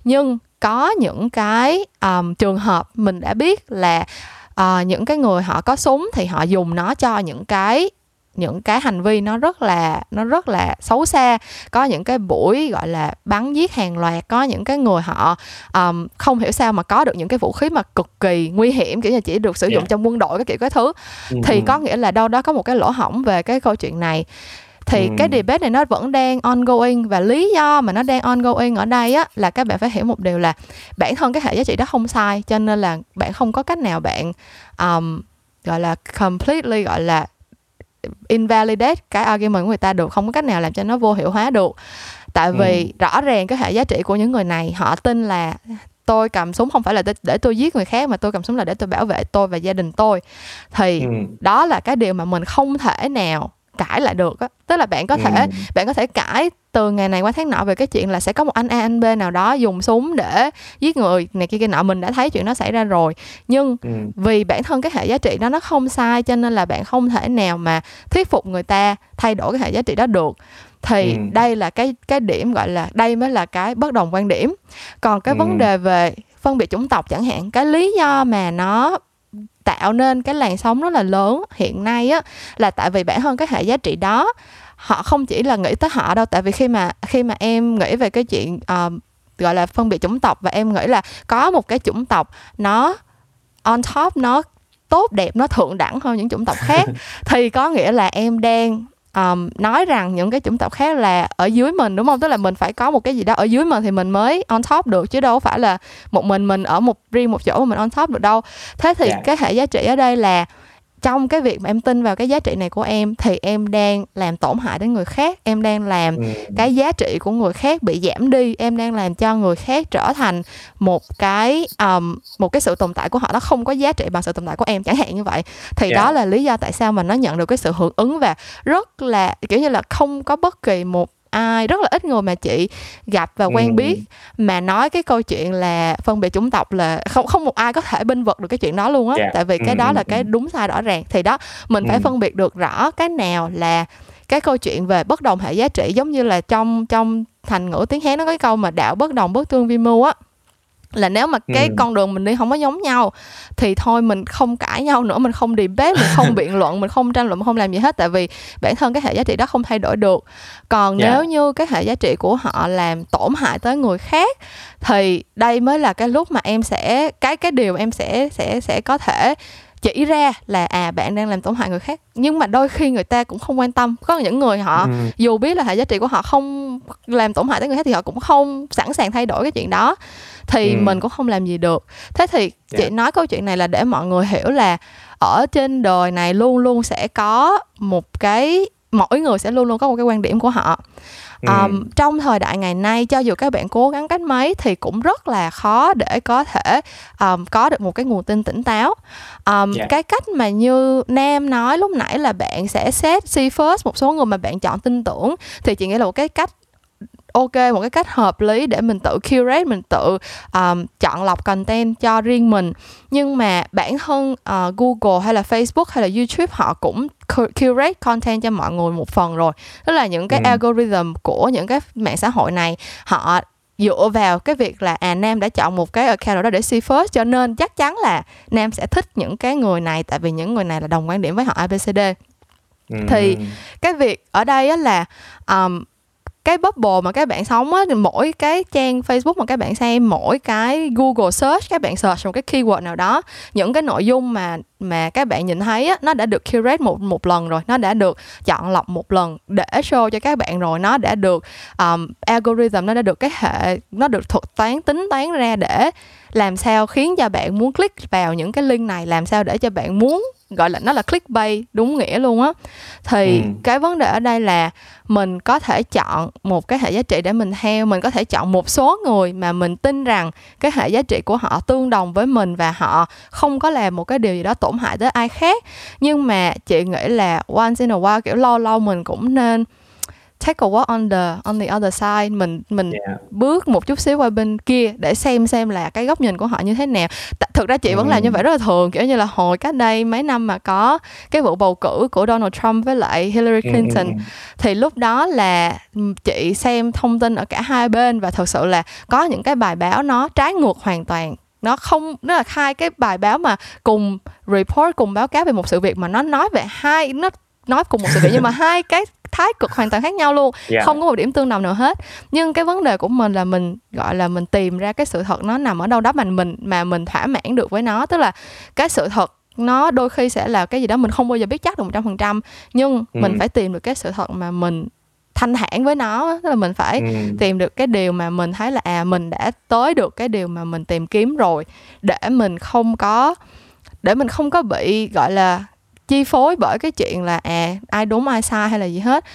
[SPEAKER 1] nhưng có những cái um, trường hợp mình đã biết là uh, những cái người họ có súng thì họ dùng nó cho những cái những cái hành vi nó rất là nó rất là xấu xa có những cái buổi gọi là bắn giết hàng loạt có những cái người họ um, không hiểu sao mà có được những cái vũ khí mà cực kỳ nguy hiểm kiểu như chỉ được sử dụng yeah. trong quân đội cái kiểu cái thứ mm-hmm. thì có nghĩa là đâu đó có một cái lỗ hỏng về cái câu chuyện này thì ừ. cái debate này nó vẫn đang ongoing và lý do mà nó đang ongoing ở đây á là các bạn phải hiểu một điều là bản thân cái hệ giá trị đó không sai cho nên là bạn không có cách nào bạn um, gọi là completely gọi là invalidate cái argument của người ta được không có cách nào làm cho nó vô hiệu hóa được tại vì ừ. rõ ràng cái hệ giá trị của những người này họ tin là tôi cầm súng không phải là để, để tôi giết người khác mà tôi cầm súng là để tôi bảo vệ tôi và gia đình tôi thì ừ. đó là cái điều mà mình không thể nào cãi lại được á tức là bạn có thể ừ. bạn có thể cãi từ ngày này qua tháng nọ về cái chuyện là sẽ có một anh A anh B nào đó dùng súng để giết người này kia kia nọ mình đã thấy chuyện nó xảy ra rồi nhưng ừ. vì bản thân cái hệ giá trị đó nó không sai cho nên là bạn không thể nào mà thuyết phục người ta thay đổi cái hệ giá trị đó được thì ừ. đây là cái cái điểm gọi là đây mới là cái bất đồng quan điểm còn cái ừ. vấn đề về phân biệt chủng tộc chẳng hạn cái lý do mà nó tạo nên cái làn sóng rất là lớn hiện nay á là tại vì bản thân cái hệ giá trị đó họ không chỉ là nghĩ tới họ đâu tại vì khi mà khi mà em nghĩ về cái chuyện uh, gọi là phân biệt chủng tộc và em nghĩ là có một cái chủng tộc nó on top nó tốt đẹp nó thượng đẳng hơn những chủng tộc khác thì có nghĩa là em đang um, nói rằng những cái chủng tộc khác là ở dưới mình đúng không tức là mình phải có một cái gì đó ở dưới mình thì mình mới on top được chứ đâu phải là một mình mình ở một riêng một chỗ mà mình on top được đâu thế thì yeah. Dạ. cái hệ giá trị ở đây là trong cái việc mà em tin vào cái giá trị này của em thì em đang làm tổn hại đến người khác em đang làm ừ. cái giá trị của người khác bị giảm đi em đang làm cho người khác trở thành một cái um, một cái sự tồn tại của họ nó không có giá trị bằng sự tồn tại của em chẳng hạn như vậy thì yeah. Dạ. đó là lý do tại sao mà nó nhận được cái sự hưởng ứng và rất là kiểu như là không có bất kỳ một ai rất là ít người mà chị gặp và quen ừ. biết mà nói cái câu chuyện là phân biệt chủng tộc là không không một ai có thể binh vực được cái chuyện đó luôn á yeah. Dạ. tại vì cái ừ. đó là cái đúng sai rõ ràng thì đó mình ừ. phải phân biệt được rõ cái nào là cái câu chuyện về bất đồng hệ giá trị giống như là trong trong thành ngữ tiếng hán nó có cái câu mà đạo bất đồng bất tương vi mưu á là nếu mà cái ừ. con đường mình đi không có giống nhau thì thôi mình không cãi nhau nữa mình không debate mình không biện luận mình không tranh luận mình không làm gì hết tại vì bản thân cái hệ giá trị đó không thay đổi được còn yeah. Dạ. nếu như cái hệ giá trị của họ làm tổn hại tới người khác thì đây mới là cái lúc mà em sẽ cái cái điều em sẽ sẽ sẽ có thể chỉ ra là à bạn đang làm tổn hại người khác nhưng mà đôi khi người ta cũng không quan tâm có những người họ ừ. dù biết là hệ giá trị của họ không làm tổn hại tới người khác thì họ cũng không sẵn sàng thay đổi cái chuyện đó thì ừ. mình cũng không làm gì được thế thì yeah. chị dạ. nói câu chuyện này là để mọi người hiểu là ở trên đời này luôn luôn sẽ có một cái mỗi người sẽ luôn luôn có một cái quan điểm của họ um, ừ. trong thời đại ngày nay cho dù các bạn cố gắng cách mấy thì cũng rất là khó để có thể um, có được một cái nguồn tin tỉnh táo um, yeah. Dạ. cái cách mà như nam nói lúc nãy là bạn sẽ set see first một số người mà bạn chọn tin tưởng thì chị nghĩ là một cái cách ok một cái cách hợp lý để mình tự curate mình tự um, chọn lọc content cho riêng mình nhưng mà bản thân uh, Google hay là Facebook hay là YouTube họ cũng curate content cho mọi người một phần rồi tức là những cái ừ. algorithm của những cái mạng xã hội này họ dựa vào cái việc là à nam đã chọn một cái account đó để see first cho nên chắc chắn là nam sẽ thích những cái người này tại vì những người này là đồng quan điểm với họ abcd ừ. thì cái việc ở đây á là um, cái bubble mà các bạn sống á mỗi cái trang Facebook mà các bạn xem mỗi cái Google search các bạn search một cái keyword nào đó những cái nội dung mà mà các bạn nhìn thấy á nó đã được curate một một lần rồi nó đã được chọn lọc một lần để show cho các bạn rồi nó đã được um, algorithm nó đã được cái hệ nó được thuật toán tính toán ra để làm sao khiến cho bạn muốn click vào những cái link này? Làm sao để cho bạn muốn gọi là nó là clickbait đúng nghĩa luôn á. Thì ừ. cái vấn đề ở đây là mình có thể chọn một cái hệ giá trị để mình theo mình có thể chọn một số người mà mình tin rằng cái hệ giá trị của họ tương đồng với mình và họ không có làm một cái điều gì đó tổn hại tới ai khác. Nhưng mà chị nghĩ là once in a while kiểu lâu lâu mình cũng nên take a walk on the on the other side mình mình yeah. bước một chút xíu qua bên kia để xem xem là cái góc nhìn của họ như thế nào Th- thực ra chị mm. vẫn làm như vậy rất là thường kiểu như là hồi cách đây mấy năm mà có cái vụ bầu cử của Donald Trump với lại Hillary Clinton mm. thì lúc đó là chị xem thông tin ở cả hai bên và thật sự là có những cái bài báo nó trái ngược hoàn toàn nó không nó là hai cái bài báo mà cùng report cùng báo cáo về một sự việc mà nó nói về hai nó nói cùng một sự việc nhưng mà hai cái thái cực hoàn toàn khác nhau luôn yeah. Dạ. không có một điểm tương đồng nào hết nhưng cái vấn đề của mình là mình gọi là mình tìm ra cái sự thật nó nằm ở đâu đó mà mình mà mình thỏa mãn được với nó tức là cái sự thật nó đôi khi sẽ là cái gì đó mình không bao giờ biết chắc được một trăm phần trăm nhưng ừ. mình phải tìm được cái sự thật mà mình thanh thản với nó tức là mình phải ừ. tìm được cái điều mà mình thấy là à mình đã tới được cái điều mà mình tìm kiếm rồi để mình không có để mình không có bị gọi là chi phối bởi cái chuyện là à ai đúng ai sai hay là gì hết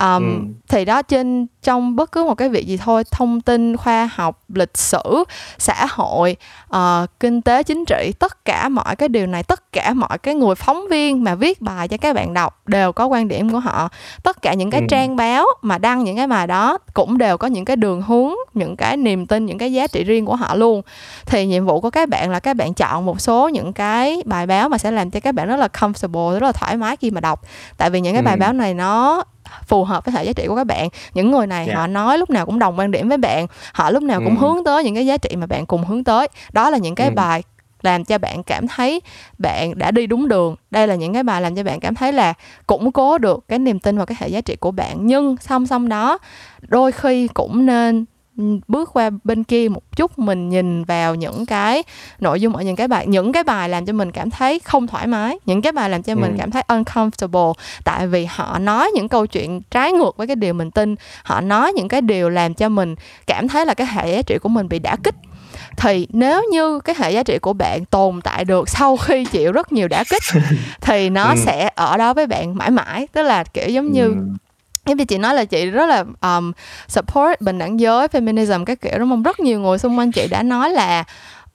[SPEAKER 1] um, ừ. thì đó trên trong bất cứ một cái việc gì thôi thông tin khoa học lịch sử xã hội uh, kinh tế chính trị tất cả mọi cái điều này tất cả mọi cái người phóng viên mà viết bài cho các bạn đọc đều có quan điểm của họ tất cả những cái ừ. trang báo mà đăng những cái bài đó cũng đều có những cái đường hướng những cái niềm tin những cái giá trị riêng của họ luôn thì nhiệm vụ của các bạn là các bạn chọn một số những cái bài báo mà sẽ làm cho các bạn rất là comfortable rất là thoải mái khi mà đọc tại vì những cái bài ừ. báo này nó phù hợp với hệ giá trị của các bạn những người này yeah. Dạ. họ nói lúc nào cũng đồng quan điểm với bạn họ lúc nào cũng ừ. hướng tới những cái giá trị mà bạn cùng hướng tới đó là những cái ừ. bài làm cho bạn cảm thấy bạn đã đi đúng đường đây là những cái bài làm cho bạn cảm thấy là củng cố được cái niềm tin vào cái hệ giá trị của bạn nhưng song song đó đôi khi cũng nên bước qua bên kia một chút mình nhìn vào những cái nội dung ở những cái bài những cái bài làm cho mình cảm thấy không thoải mái những cái bài làm cho ừ. mình cảm thấy uncomfortable tại vì họ nói những câu chuyện trái ngược với cái điều mình tin họ nói những cái điều làm cho mình cảm thấy là cái hệ giá trị của mình bị đả kích thì nếu như cái hệ giá trị của bạn tồn tại được sau khi chịu rất nhiều đả kích thì nó ừ. sẽ ở đó với bạn mãi mãi tức là kiểu giống như em thì như chị nói là chị rất là um, support bình đẳng giới feminism các kiểu đúng không? Rất nhiều người xung quanh chị đã nói là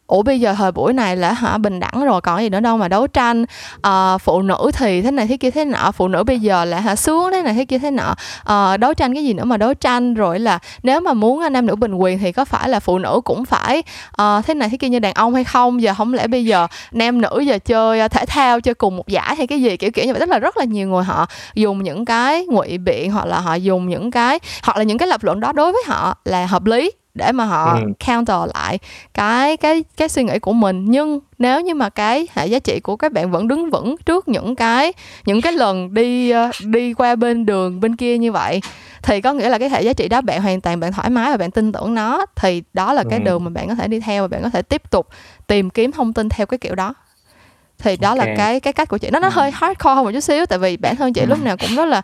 [SPEAKER 1] ủa bây giờ thời buổi này là hả? Bình đẳng rồi còn gì nữa đâu mà đấu tranh. À, phụ nữ thì thế này thế kia thế nọ phụ nữ bây giờ là hả? Xuống thế này thế kia thế nọ. À, đấu tranh cái gì nữa mà đấu tranh? Rồi là nếu mà muốn ờ, nam nữ bình quyền thì có phải là phụ nữ cũng phải à, thế này thế kia như đàn ông hay không? Giờ không lẽ bây giờ nam nữ giờ chơi thể thao chơi cùng một giải hay cái gì? Kiểu kiểu như vậy. Tức là rất là nhiều người họ dùng những cái ngụy biện hoặc là họ dùng những cái hoặc là những cái lập luận đó đối với họ là hợp lý để mà họ ừ. counter lại cái cái cái suy nghĩ của mình nhưng nếu như mà cái hệ giá trị của các bạn vẫn đứng vững trước những cái những cái lần đi ờ, đi qua bên đường bên kia như vậy thì có nghĩa là cái hệ giá trị đó bạn hoàn toàn bạn thoải mái và bạn tin tưởng nó thì đó là cái ừ. đường mà bạn có thể đi theo và bạn có thể tiếp tục tìm kiếm thông tin theo cái kiểu đó thì đó là
[SPEAKER 2] Ok.
[SPEAKER 1] cái cái cách của chị nó nó hơi hardcore hơn một chút xíu tại vì bản thân chị
[SPEAKER 3] Ừ.
[SPEAKER 1] lúc nào cũng rất là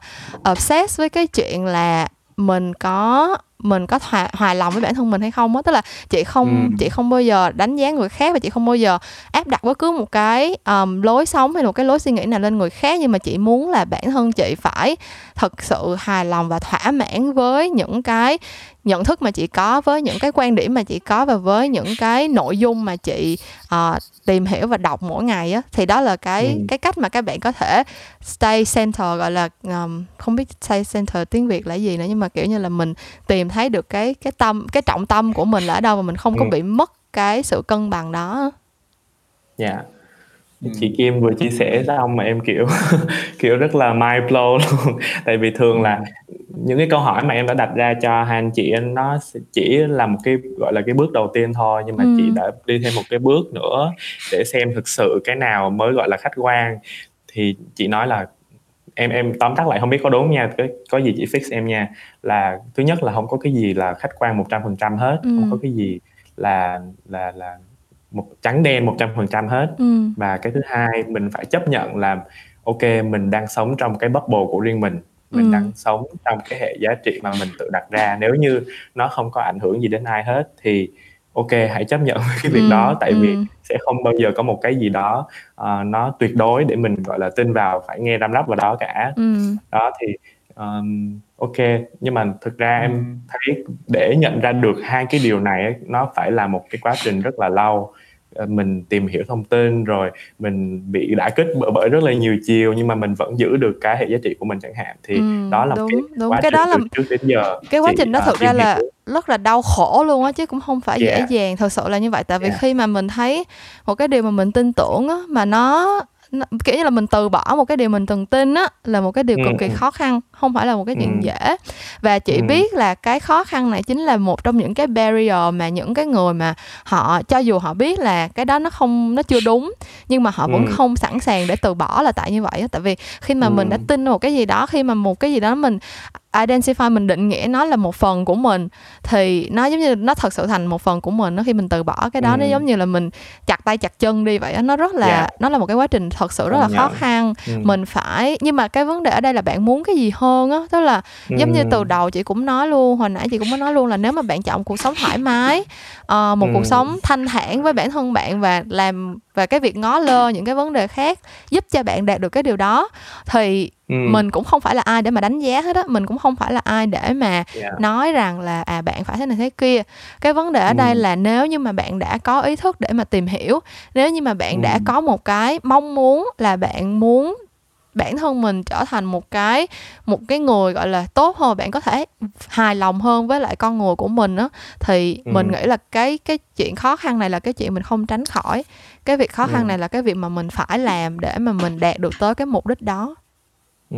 [SPEAKER 1] obsessed với cái chuyện là mình có mình có hòa, hòa lòng với bản thân mình hay không á tức là chị không
[SPEAKER 2] Ừ.
[SPEAKER 1] chị không bao giờ đánh giá người khác và chị không bao giờ áp đặt bất cứ một cái um, lối sống hay một cái lối suy nghĩ nào lên người khác nhưng mà chị muốn là bản thân chị phải thật sự hài lòng và thỏa mãn với những cái nhận thức mà chị có với những cái quan điểm mà chị có và với những cái nội dung mà chị ờ, tìm hiểu và đọc mỗi ngày á thì đó là cái
[SPEAKER 2] Ừ.
[SPEAKER 1] cái cách mà các bạn có thể stay center gọi là um, không biết stay center tiếng việt là gì nữa nhưng mà kiểu như là mình tìm thấy được cái cái tâm cái trọng tâm của mình là ở đâu và mình không có
[SPEAKER 2] Ừ.
[SPEAKER 1] bị mất cái sự cân bằng đó
[SPEAKER 2] dạ
[SPEAKER 3] Ừ.
[SPEAKER 2] chị Kim vừa chia sẻ xong mà em kiểu kiểu rất là mind blow luôn tại vì thường là những cái câu hỏi mà em đã đặt ra cho hai anh chị nó chỉ là một cái gọi là cái bước đầu tiên thôi nhưng mà
[SPEAKER 1] Ừ.
[SPEAKER 2] chị đã đi thêm một cái bước nữa để xem thực sự cái nào mới gọi là khách quan thì chị nói là em em tóm tắt lại không biết có đúng nha có, có gì chị fix em nha là thứ nhất là không có cái gì là khách quan 100% hết
[SPEAKER 1] Ừ.
[SPEAKER 2] không có cái gì là là là một trắng đen 100% hết
[SPEAKER 1] ừ.
[SPEAKER 2] và cái thứ hai mình phải chấp nhận là ok mình đang sống trong cái bubble của riêng mình mình
[SPEAKER 1] Ừ.
[SPEAKER 2] đang sống trong cái hệ giá trị mà mình tự đặt ra nếu như nó không có ảnh hưởng gì đến ai hết thì ok hãy chấp nhận cái việc
[SPEAKER 1] Ừ,
[SPEAKER 2] đó tại vì
[SPEAKER 1] ừ.
[SPEAKER 2] sẽ không bao giờ có một cái gì đó ờ, nó tuyệt đối để mình gọi là tin vào phải nghe răm rắp vào đó cả
[SPEAKER 1] Ừ.
[SPEAKER 2] đó thì um, ok nhưng mà thực ra
[SPEAKER 3] Ừ.
[SPEAKER 2] em thấy để nhận ra được hai cái điều này nó phải là một cái quá trình rất là lâu mình tìm hiểu thông tin rồi mình bị đả kích bởi, bởi rất là nhiều chiều nhưng mà mình vẫn giữ được cái hệ giá trị của mình chẳng hạn thì
[SPEAKER 1] Ừ,
[SPEAKER 2] đó là
[SPEAKER 1] đúng,
[SPEAKER 2] cái
[SPEAKER 1] đúng.
[SPEAKER 2] quá
[SPEAKER 1] Cái đó là-
[SPEAKER 2] trước đến giờ
[SPEAKER 1] cái quá trình đó
[SPEAKER 2] ờ,
[SPEAKER 1] thực ra là
[SPEAKER 2] hiểu.
[SPEAKER 1] rất là đau khổ luôn á chứ cũng không phải dễ
[SPEAKER 2] Yeah.
[SPEAKER 1] dàng thật sự là như vậy tại vì
[SPEAKER 2] Yeah.
[SPEAKER 1] khi mà mình thấy một cái điều mà mình tin tưởng á mà nó, nó kiểu như là mình từ bỏ một cái điều mình từng tin á là một cái điều
[SPEAKER 2] Ừ,
[SPEAKER 1] cực kỳ
[SPEAKER 2] ừ.
[SPEAKER 1] khó khăn không phải là một cái chuyện
[SPEAKER 2] Ừ.
[SPEAKER 1] dễ và chị
[SPEAKER 2] Ừ.
[SPEAKER 1] biết là cái khó khăn này chính là một trong những cái barrier mà những cái người mà họ cho dù họ biết là cái đó nó không nó chưa đúng nhưng mà họ vẫn
[SPEAKER 2] Ừ.
[SPEAKER 1] không sẵn sàng để từ bỏ là tại như vậy á tại vì khi mà mình đã
[SPEAKER 2] Ừ.
[SPEAKER 1] tin một cái gì đó khi mà một cái gì đó mình identify mình định nghĩa nó là một phần của mình thì nó giống như nó thật sự thành một phần của mình nó khi mình từ bỏ cái đó
[SPEAKER 2] Ừ.
[SPEAKER 1] nó giống như là mình chặt tay chặt chân đi vậy á. nó rất là
[SPEAKER 2] Dạ.
[SPEAKER 1] nó là một cái quá trình thật sự rất là khó khăn
[SPEAKER 2] Ừ.
[SPEAKER 1] mình phải nhưng mà cái vấn đề ở đây là bạn muốn cái gì hơn á tức là giống như
[SPEAKER 2] Ừ.
[SPEAKER 1] từ đầu chị cũng nói luôn hồi nãy chị cũng có nói luôn là nếu mà bạn chọn cuộc sống thoải mái ờ, một
[SPEAKER 2] Ừ.
[SPEAKER 1] cuộc sống thanh thản với bản thân bạn và làm và cái việc ngó lơ những cái vấn đề khác giúp cho bạn đạt được cái điều đó thì
[SPEAKER 2] Ừ.
[SPEAKER 1] mình cũng không phải là ai để mà đánh giá hết á mình cũng không phải là ai để mà
[SPEAKER 2] Yeah.
[SPEAKER 1] nói rằng là à bạn phải thế này thế kia cái vấn đề ở đây
[SPEAKER 2] Ừ.
[SPEAKER 1] là nếu như mà bạn đã có ý thức để mà tìm hiểu nếu như mà bạn đã
[SPEAKER 2] Ừ.
[SPEAKER 1] có một cái mong muốn là bạn muốn bản thân mình trở thành một cái một cái người gọi là tốt hơn bạn có thể hài lòng hơn với lại con người của mình á thì
[SPEAKER 2] Ừ.
[SPEAKER 1] mình nghĩ là cái cái chuyện khó khăn này là cái chuyện mình không tránh khỏi cái việc khó khăn
[SPEAKER 2] Ừ.
[SPEAKER 1] này là cái việc mà mình phải làm để mà mình đạt được tới cái mục đích đó
[SPEAKER 2] Ừ.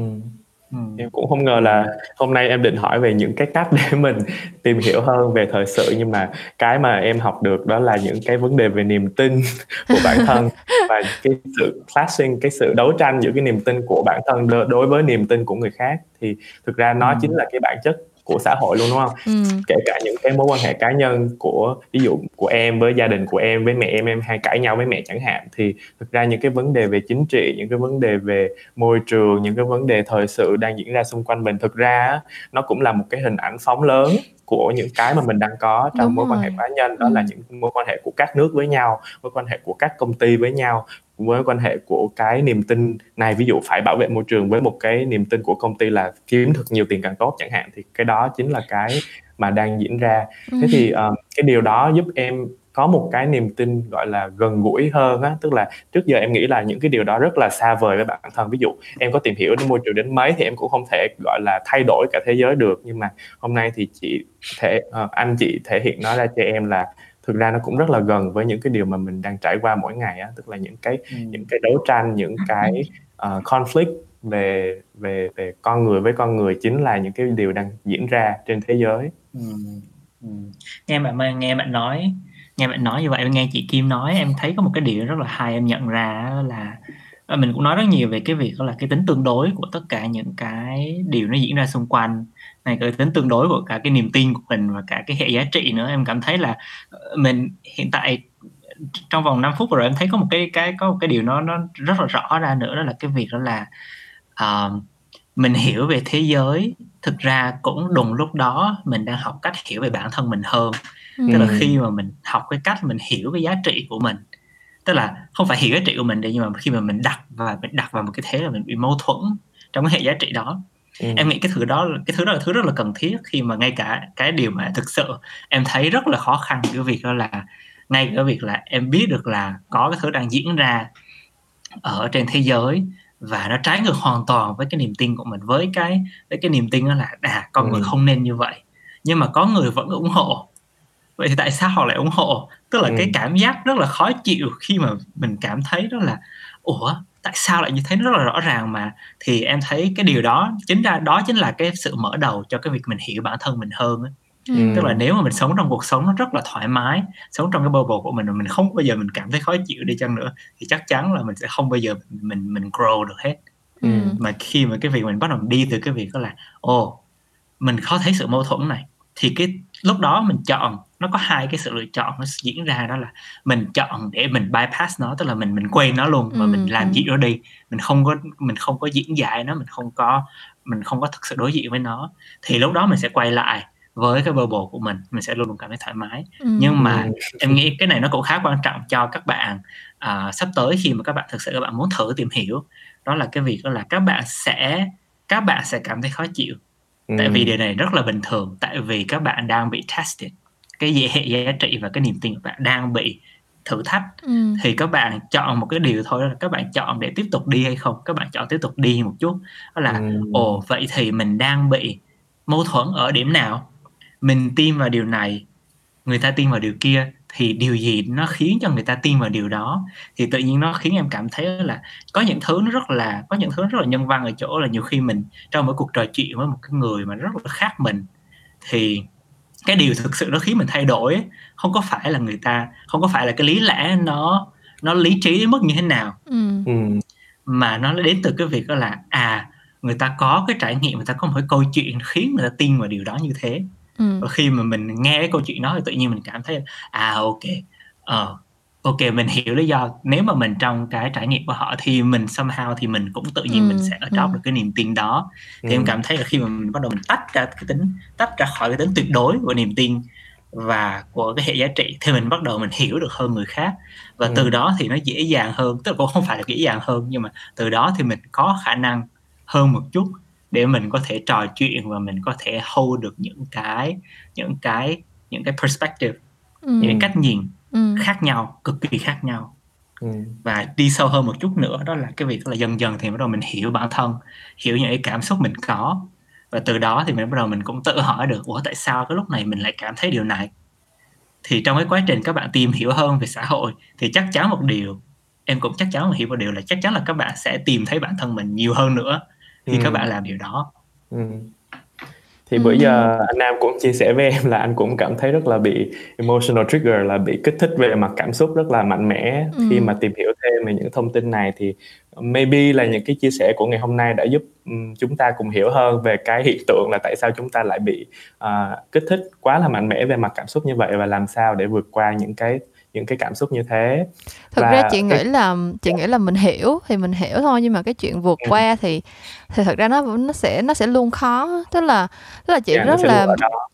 [SPEAKER 3] Ừ.
[SPEAKER 2] em cũng không ngờ là hôm nay em định hỏi về những cái cách để mình tìm hiểu hơn về thời sự nhưng mà cái mà em học được đó là những cái vấn đề về niềm tin của bản thân và cái sự clashing cái sự đấu tranh giữa cái niềm tin của bản thân đối với niềm tin của người khác thì thực ra nó
[SPEAKER 3] Ừ.
[SPEAKER 2] chính là cái bản chất của xã hội luôn đúng không
[SPEAKER 1] ừ.
[SPEAKER 2] kể cả những cái mối quan hệ cá nhân của ví dụ của em với gia đình của em với mẹ em em hay cãi nhau với mẹ chẳng hạn thì thực ra những cái vấn đề về chính trị những cái vấn đề về môi trường những cái vấn đề thời sự đang diễn ra xung quanh mình thực ra nó cũng là một cái hình ảnh phóng lớn của những cái mà mình đang có trong
[SPEAKER 1] Đúng
[SPEAKER 2] mối quan hệ
[SPEAKER 1] rồi.
[SPEAKER 2] cá nhân đó
[SPEAKER 1] Ừ.
[SPEAKER 2] là những mối quan hệ của các nước với nhau mối quan hệ của các công ty với nhau mối quan hệ của cái niềm tin này ví dụ phải bảo vệ môi trường với một cái niềm tin của công ty là kiếm thật nhiều tiền càng tốt chẳng hạn thì cái đó chính là cái mà đang diễn ra. Thế thì um, cái điều đó giúp em có một cái niềm tin gọi là gần gũi hơn á tức là trước giờ em nghĩ là những cái điều đó rất là xa vời với bản thân. Ví dụ em có tìm hiểu đến môi trường đến mấy thì em cũng không thể gọi là thay đổi cả thế giới được. Nhưng mà hôm nay thì chị thể ờ, anh chị thể hiện nó ra cho em là thực ra nó cũng rất là gần với những cái điều mà mình đang trải qua mỗi ngày á tức là những cái
[SPEAKER 3] Ừ.
[SPEAKER 2] những cái đấu tranh những cái ờ, conflict về về về con người với con người chính là những cái điều đang diễn ra trên thế giới
[SPEAKER 3] Ừ. Ừ. nghe bạn nghe bạn nói nghe bạn nói như vậy nghe chị Kim nói em thấy có một cái điều rất là hay em nhận ra là ờ, mình cũng nói rất nhiều về cái việc đó là cái tính tương đối của tất cả những cái điều nó diễn ra xung quanh này cái tính tương đối của cả cái niềm tin của mình và cả cái hệ giá trị nữa. Em cảm thấy là ờ, mình hiện tại trong vòng 5 phút rồi em thấy có một cái cái có một cái điều nó nó rất là rõ ra nữa đó là cái việc đó là uh, mình hiểu về thế giới. Thực ra cũng đùng lúc đó mình đang học cách hiểu về bản thân mình hơn. Ừ. tức là khi mà mình học cái cách mình hiểu cái giá trị của mình tức là không phải hiểu giá trị của mình đi nhưng mà khi mà mình đặt và mình đặt vào một cái thế là mình bị mâu thuẫn trong cái hệ giá trị đó ừ. em nghĩ cái thứ đó cái thứ đó là thứ rất là cần thiết khi mà ngay cả cái điều mà thực sự em thấy rất là khó khăn cái việc đó là ngay cái việc là em biết được là có cái thứ đang diễn ra ở trên thế giới và nó trái ngược hoàn toàn với cái niềm tin của mình với cái với cái niềm tin đó là à con ừ. người không nên như vậy nhưng mà có người vẫn ủng hộ vậy thì tại sao họ lại ủng hộ tức là ừ. cái cảm giác rất là khó chịu khi mà mình cảm thấy đó là ủa tại sao lại như thế nó rất là rõ ràng mà thì em thấy cái điều đó chính ra đó chính là cái sự mở đầu cho cái việc mình hiểu bản thân mình hơn ấy. Ừ. tức là nếu mà mình sống trong cuộc sống nó rất là thoải mái sống trong cái bubble của mình mà mình không bao giờ mình cảm thấy khó chịu đi chăng nữa thì chắc chắn là mình sẽ không bao giờ mình mình, mình grow được hết ừ. mà khi mà cái việc mình bắt đầu đi từ cái việc đó là ồ mình khó thấy sự mâu thuẫn này thì cái lúc đó mình chọn nó có hai cái sự lựa chọn nó diễn ra đó là mình chọn để mình bypass nó tức là mình mình quên nó luôn và ừ, mình làm ừ. gì đó đi mình không có mình không có diễn giải nó mình không có mình không có thực sự đối diện với nó thì lúc đó mình sẽ quay lại với cái bubble của mình mình sẽ luôn luôn cảm thấy thoải mái ừ. nhưng mà em nghĩ cái này nó cũng khá quan trọng cho các bạn uh, sắp tới khi mà các bạn thực sự các bạn muốn thử tìm hiểu đó là cái việc đó là các bạn sẽ các bạn sẽ cảm thấy khó chịu ừ. tại vì điều này rất là bình thường tại vì các bạn đang bị tested cái giá trị và cái niềm tin của bạn đang bị thử thách ừ. thì các bạn chọn một cái điều thôi là các bạn chọn để tiếp tục đi hay không các bạn chọn tiếp tục đi một chút đó là ừ. ồ vậy thì mình đang bị mâu thuẫn ở điểm nào mình tin vào điều này người ta tin vào điều kia thì điều gì nó khiến cho người ta tin vào điều đó thì tự nhiên nó khiến em cảm thấy là có những thứ nó rất là có những thứ rất là nhân văn ở chỗ là nhiều khi mình trong một cuộc trò chuyện với một cái người mà rất là khác mình thì cái điều thực sự nó khiến mình thay đổi không có phải là người ta không có phải là cái lý lẽ nó nó lý trí đến mức như thế nào ừ. ừ. mà nó đến từ cái việc đó là à người ta có cái trải nghiệm người ta có một cái câu chuyện khiến người ta tin vào điều đó như thế ừ. và khi mà mình nghe cái câu chuyện đó thì tự nhiên mình cảm thấy à ok ờ ok mình hiểu lý do nếu mà mình trong cái trải nghiệm của họ thì mình somehow thì mình cũng tự nhiên ừ, mình sẽ ở trong ừ. được cái niềm tin đó thì ừ. em cảm thấy là khi mà mình bắt đầu mình tách ra cái tính tách ra khỏi cái tính tuyệt đối của niềm tin và của cái hệ giá trị thì mình bắt đầu mình hiểu được hơn người khác và ừ. từ đó thì nó dễ dàng hơn tức là cũng không phải là dễ dàng hơn nhưng mà từ đó thì mình có khả năng hơn một chút để mình có thể trò chuyện và mình có thể hold được những cái những cái những cái perspective ừ. những cách nhìn ừ. khác nhau cực kỳ khác nhau ừ. và đi sâu hơn một chút nữa đó là cái việc là dần dần thì bắt đầu mình hiểu bản thân hiểu những cái cảm xúc mình có và từ đó thì mình bắt đầu mình cũng tự hỏi được ủa tại sao cái lúc này mình lại cảm thấy điều này thì trong cái quá trình các bạn tìm hiểu hơn về xã hội thì chắc chắn một điều em cũng chắc chắn là hiểu một điều là chắc chắn là các bạn sẽ tìm thấy bản thân mình nhiều hơn nữa khi ừ. các bạn làm điều đó ừ
[SPEAKER 2] thì bữa giờ anh Nam cũng chia sẻ với em là anh cũng cảm thấy rất là bị emotional trigger là bị kích thích về mặt cảm xúc rất là mạnh mẽ. Ừ. khi mà tìm hiểu thêm về những thông tin này thì maybe là những cái chia sẻ của ngày hôm nay đã giúp chúng ta cùng hiểu hơn về cái hiện tượng là tại sao chúng ta lại bị uh, kích thích quá là mạnh mẽ về mặt cảm xúc như vậy và làm sao để vượt qua những cái những cái cảm xúc như thế.
[SPEAKER 1] Thực và ra chị nghĩ là chị nghĩ là mình hiểu thì mình hiểu thôi nhưng mà cái chuyện vượt qua thì thì thật ra nó nó sẽ nó sẽ luôn khó. Tức là tức là chị yeah, dạ, rất là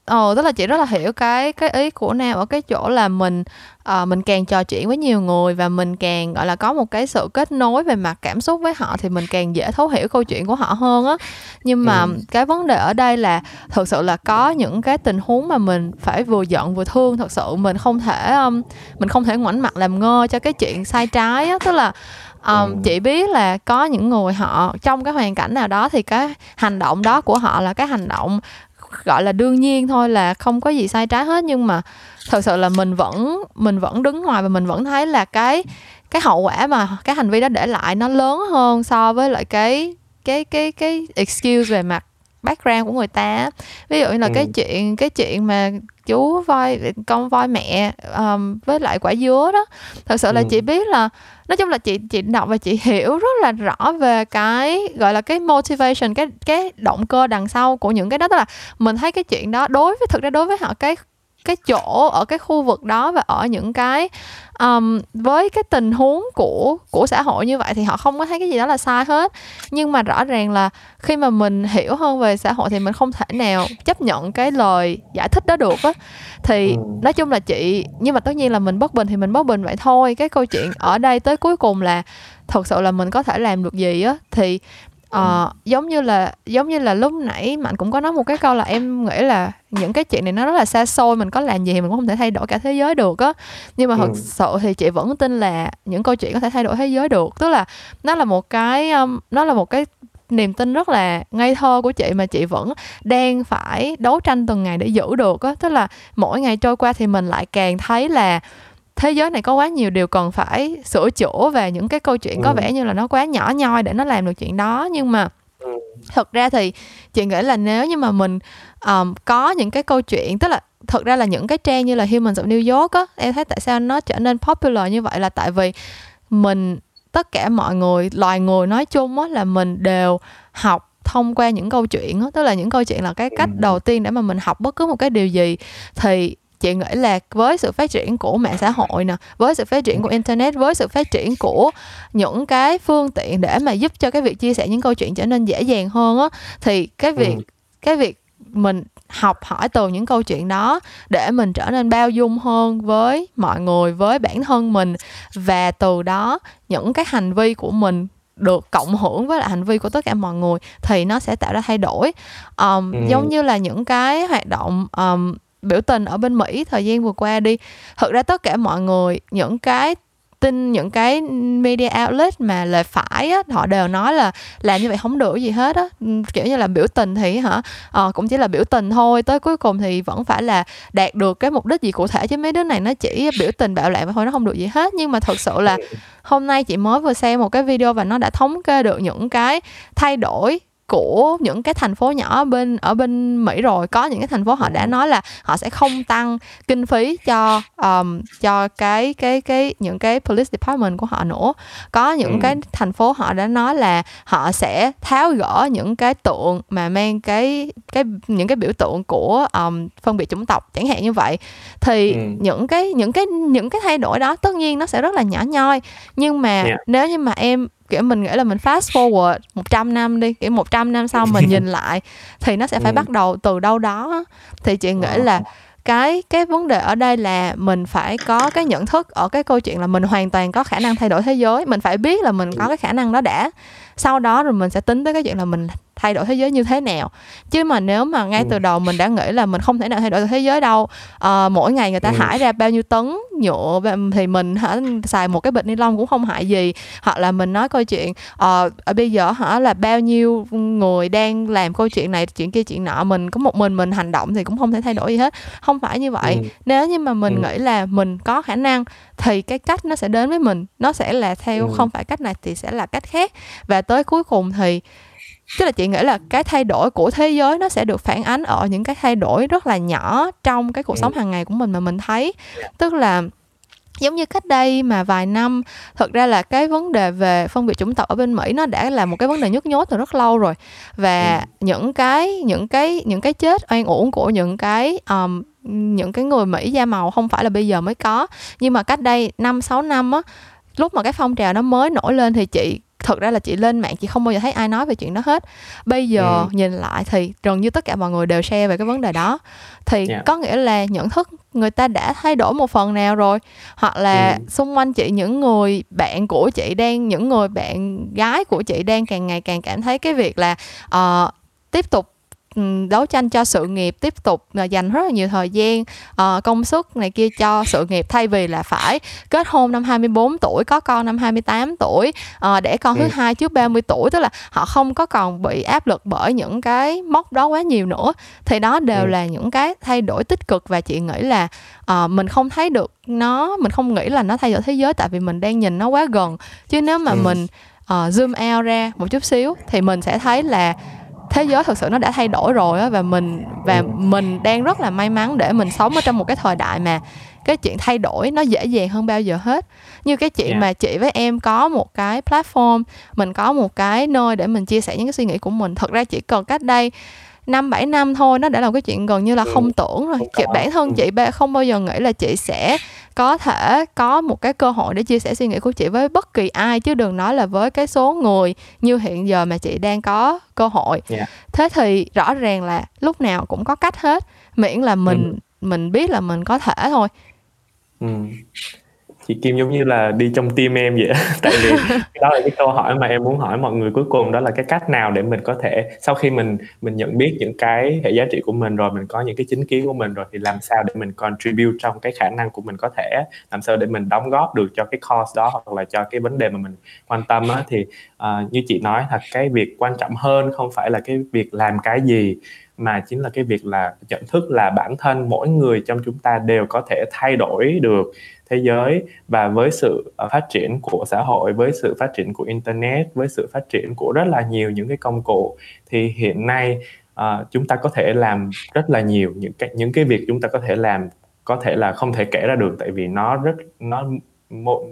[SPEAKER 1] ồ tức là chị rất là hiểu cái cái ý của nam ở cái chỗ là mình uh, mình càng trò chuyện với nhiều người và mình càng gọi là có một cái sự kết nối về mặt cảm xúc với họ thì mình càng dễ thấu hiểu câu chuyện của họ hơn á. Nhưng mà ừ. cái vấn đề ở đây là thực sự là có những cái tình huống mà mình phải vừa giận vừa thương. Thật sự mình không thể um, mình không thể ngoảnh mặt làm ngơ cho cái chuyện sai trái á. Tức là um, ừ. chị biết là có những người họ trong cái hoàn cảnh nào đó thì cái hành động đó của họ là cái hành động gọi là đương nhiên thôi là không có gì sai trái hết nhưng mà thật sự là mình vẫn mình vẫn đứng ngoài và mình vẫn thấy là cái cái hậu quả mà cái hành vi đó để lại nó lớn hơn so với lại cái cái cái cái excuse về mặt background của người ta ví dụ như là ừ. cái chuyện cái chuyện mà chú voi con voi mẹ um, với lại quả dứa đó thật sự là ừ. chị biết là nói chung là chị chị đọc và chị hiểu rất là rõ về cái gọi là cái motivation cái cái động cơ đằng sau của những cái đó tức là mình thấy cái chuyện đó đối với thực ra đối với họ cái cái chỗ ở cái khu vực đó và ở những cái um, với cái tình huống của của xã hội như vậy thì họ không có thấy cái gì đó là sai hết. Nhưng mà rõ ràng là khi mà mình hiểu hơn về xã hội thì mình không thể nào chấp nhận cái lời giải thích đó được á. Thì ừ. nói chung là chị nhưng mà tất nhiên là mình bất bình thì mình bất bình vậy thôi. Cái câu chuyện ở đây tới cuối cùng là thật sự là mình có thể làm được gì á. Thì uh, giống như là giống như là lúc nãy mạnh cũng có nói một cái câu là em nghĩ là những cái chuyện này nó rất là xa xôi mình có làm gì thì mình cũng không thể thay đổi cả thế giới được á. Nhưng mà thật ừ. sự thì chị vẫn tin là những câu chuyện có thể thay đổi thế giới được. Tức là nó là một cái um, nó là một cái niềm tin rất là ngây thơ của chị mà chị vẫn đang phải đấu tranh từng ngày để giữ được á. Tức là mỗi ngày trôi qua thì mình lại càng thấy là thế giới này có quá nhiều điều cần phải sửa chữa và những cái câu chuyện có ừ. vẻ như là nó quá nhỏ nhoi để nó làm được chuyện đó nhưng mà ừ. thật ra thì chị nghĩ là nếu như mà mình um, có những cái câu chuyện tức là thật ra là những cái trang như là Humans of New York á em thấy tại sao nó trở nên popular như vậy là tại vì mình tất cả mọi người loài người nói chung á là mình đều học thông qua những câu chuyện đó, tức là những câu chuyện là cái cách ừ. đầu tiên để mà mình học bất cứ một cái điều gì thì chị nghĩ là với sự phát triển của mạng xã hội nè với sự phát triển của internet với sự phát triển của những cái phương tiện để mà giúp cho cái việc chia sẻ những câu chuyện trở nên dễ dàng hơn á thì cái việc ừ. cái việc mình học hỏi từ những câu chuyện đó để mình trở nên bao dung hơn với mọi người với bản thân mình và từ đó những cái hành vi của mình được cộng hưởng với lại hành vi của tất cả mọi người thì nó sẽ tạo ra thay đổi um, ừ. giống như là những cái hoạt động um, biểu tình ở bên Mỹ thời gian vừa qua đi. Thực ra tất cả mọi người những cái tin những cái media outlet mà lời phải á họ đều nói là làm như vậy không được gì hết á. Kiểu như là biểu tình thì hả ờ, cũng chỉ là biểu tình thôi tới cuối cùng thì vẫn phải là đạt được cái mục đích gì cụ thể chứ mấy đứa này nó chỉ biểu tình bạo loạn thôi nó không được gì hết. Nhưng mà thật sự là hôm nay chị mới vừa xem một cái video và nó đã thống kê được những cái thay đổi của những cái thành phố nhỏ bên ở bên Mỹ rồi có những cái thành phố họ đã nói là họ sẽ không tăng kinh phí cho um, cho cái cái cái những cái police department của họ nữa có những ừ. cái thành phố họ đã nói là họ sẽ tháo gỡ những cái tượng mà mang cái cái những cái biểu tượng của um, phân biệt chủng tộc chẳng hạn như vậy thì ừ. những cái những cái những cái thay đổi đó tất nhiên nó sẽ rất là nhỏ nhoi nhưng mà yeah. nếu như mà em kiểu mình nghĩ là mình fast forward 100 năm đi kiểu 100 năm sau mình nhìn lại thì nó sẽ phải ừ. bắt đầu từ đâu đó thì chị nghĩ ờ. là cái cái vấn đề ở đây là mình phải có cái nhận thức ở cái câu chuyện là mình hoàn toàn có khả năng thay đổi thế giới mình phải biết là mình có cái khả năng đó đã sau đó rồi mình sẽ tính tới cái chuyện là mình thay đổi thế giới như thế nào chứ mà nếu mà ngay từ ừ. đầu mình đã nghĩ là mình không thể nào thay đổi thế giới đâu à, mỗi ngày người ta ừ. thải ra bao nhiêu tấn nhựa thì mình hả xài một cái bịch ni lông cũng không hại gì hoặc là mình nói câu chuyện ở bây giờ hả là bao nhiêu người đang làm câu chuyện này chuyện kia chuyện nọ mình có một mình mình hành động thì cũng không thể thay đổi gì hết không phải như vậy ừ. nếu như mà mình ừ. nghĩ là mình có khả năng thì cái cách nó sẽ đến với mình nó sẽ là theo ừ. không phải cách này thì sẽ là cách khác và tới cuối cùng thì tức là chị nghĩ là cái thay đổi của thế giới nó sẽ được phản ánh ở những cái thay đổi rất là nhỏ trong cái cuộc sống hàng ngày của mình mà mình thấy. Tức là giống như cách đây mà vài năm thật ra là cái vấn đề về phân biệt chủng tộc ở bên Mỹ nó đã là một cái vấn đề nhức nhối từ rất lâu rồi. Và ừ. những cái những cái những cái chết oan uổng của những cái um, những cái người Mỹ da màu không phải là bây giờ mới có. Nhưng mà cách đây 5 6 năm á lúc mà cái phong trào nó mới nổi lên thì chị thật ra là chị lên mạng chị không bao giờ thấy ai nói về chuyện đó hết bây giờ ừ. nhìn lại thì gần như tất cả mọi người đều share về cái vấn đề đó thì yeah. Dạ. có nghĩa là nhận thức người ta đã thay đổi một phần nào rồi hoặc là ừ. xung quanh chị những người bạn của chị đang những người bạn gái của chị đang càng ngày càng cảm thấy cái việc là uh, tiếp tục đấu tranh cho sự nghiệp tiếp tục là dành rất là nhiều thời gian uh, công sức này kia cho sự nghiệp thay vì là phải kết hôn năm 24 tuổi có con năm 28 tuổi uh, để con thứ ừ. hai trước 30 tuổi tức là họ không có còn bị áp lực bởi những cái mốc đó quá nhiều nữa thì đó đều ừ. là những cái thay đổi tích cực và chị nghĩ là uh, mình không thấy được nó mình không nghĩ là nó thay đổi thế giới tại vì mình đang nhìn nó quá gần chứ nếu mà ừ. mình uh, zoom out ra một chút xíu thì mình sẽ thấy là thế giới thực sự nó đã thay đổi rồi á và mình và mình đang rất là may mắn để mình sống ở trong một cái thời đại mà cái chuyện thay đổi nó dễ dàng hơn bao giờ hết như cái chuyện yeah. mà chị với em có một cái platform mình có một cái nơi để mình chia sẻ những cái suy nghĩ của mình thật ra chỉ cần cách đây năm bảy năm thôi nó đã là một cái chuyện gần như là
[SPEAKER 2] ừ.
[SPEAKER 1] không tưởng rồi chị bản thân
[SPEAKER 2] Ừ.
[SPEAKER 1] chị ba- không bao giờ nghĩ là chị sẽ có thể có một cái cơ hội để chia sẻ suy nghĩ của chị với bất kỳ ai chứ đừng nói là với cái số người như hiện giờ mà chị đang có cơ hội
[SPEAKER 2] Yeah.
[SPEAKER 1] thế thì rõ ràng là lúc nào cũng có cách hết miễn là mình mình biết là mình có thể thôi
[SPEAKER 2] Ừ. chị Kim giống như là đi trong team em vậy tại vì đó là cái câu hỏi mà em muốn hỏi mọi người cuối cùng đó là cái cách nào để mình có thể sau khi mình mình nhận biết những cái hệ giá trị của mình rồi mình có những cái chính kiến của mình rồi thì làm sao để mình contribute trong cái khả năng của mình có thể làm sao để mình đóng góp được cho cái cause đó hoặc là cho cái vấn đề mà mình quan tâm á. Thì à, như chị nói là cái việc quan trọng hơn không phải là cái việc làm cái gì mà chính là cái việc là nhận thức là bản thân mỗi người trong chúng ta đều có thể thay đổi được thế giới. Và với sự ờ, phát triển của xã hội với sự phát triển của internet với sự phát triển của rất là nhiều những cái công cụ thì hiện nay uh, chúng ta có thể làm rất là nhiều những cái những cái việc chúng ta có thể làm có thể là không thể kể ra được. Tại vì nó rất nó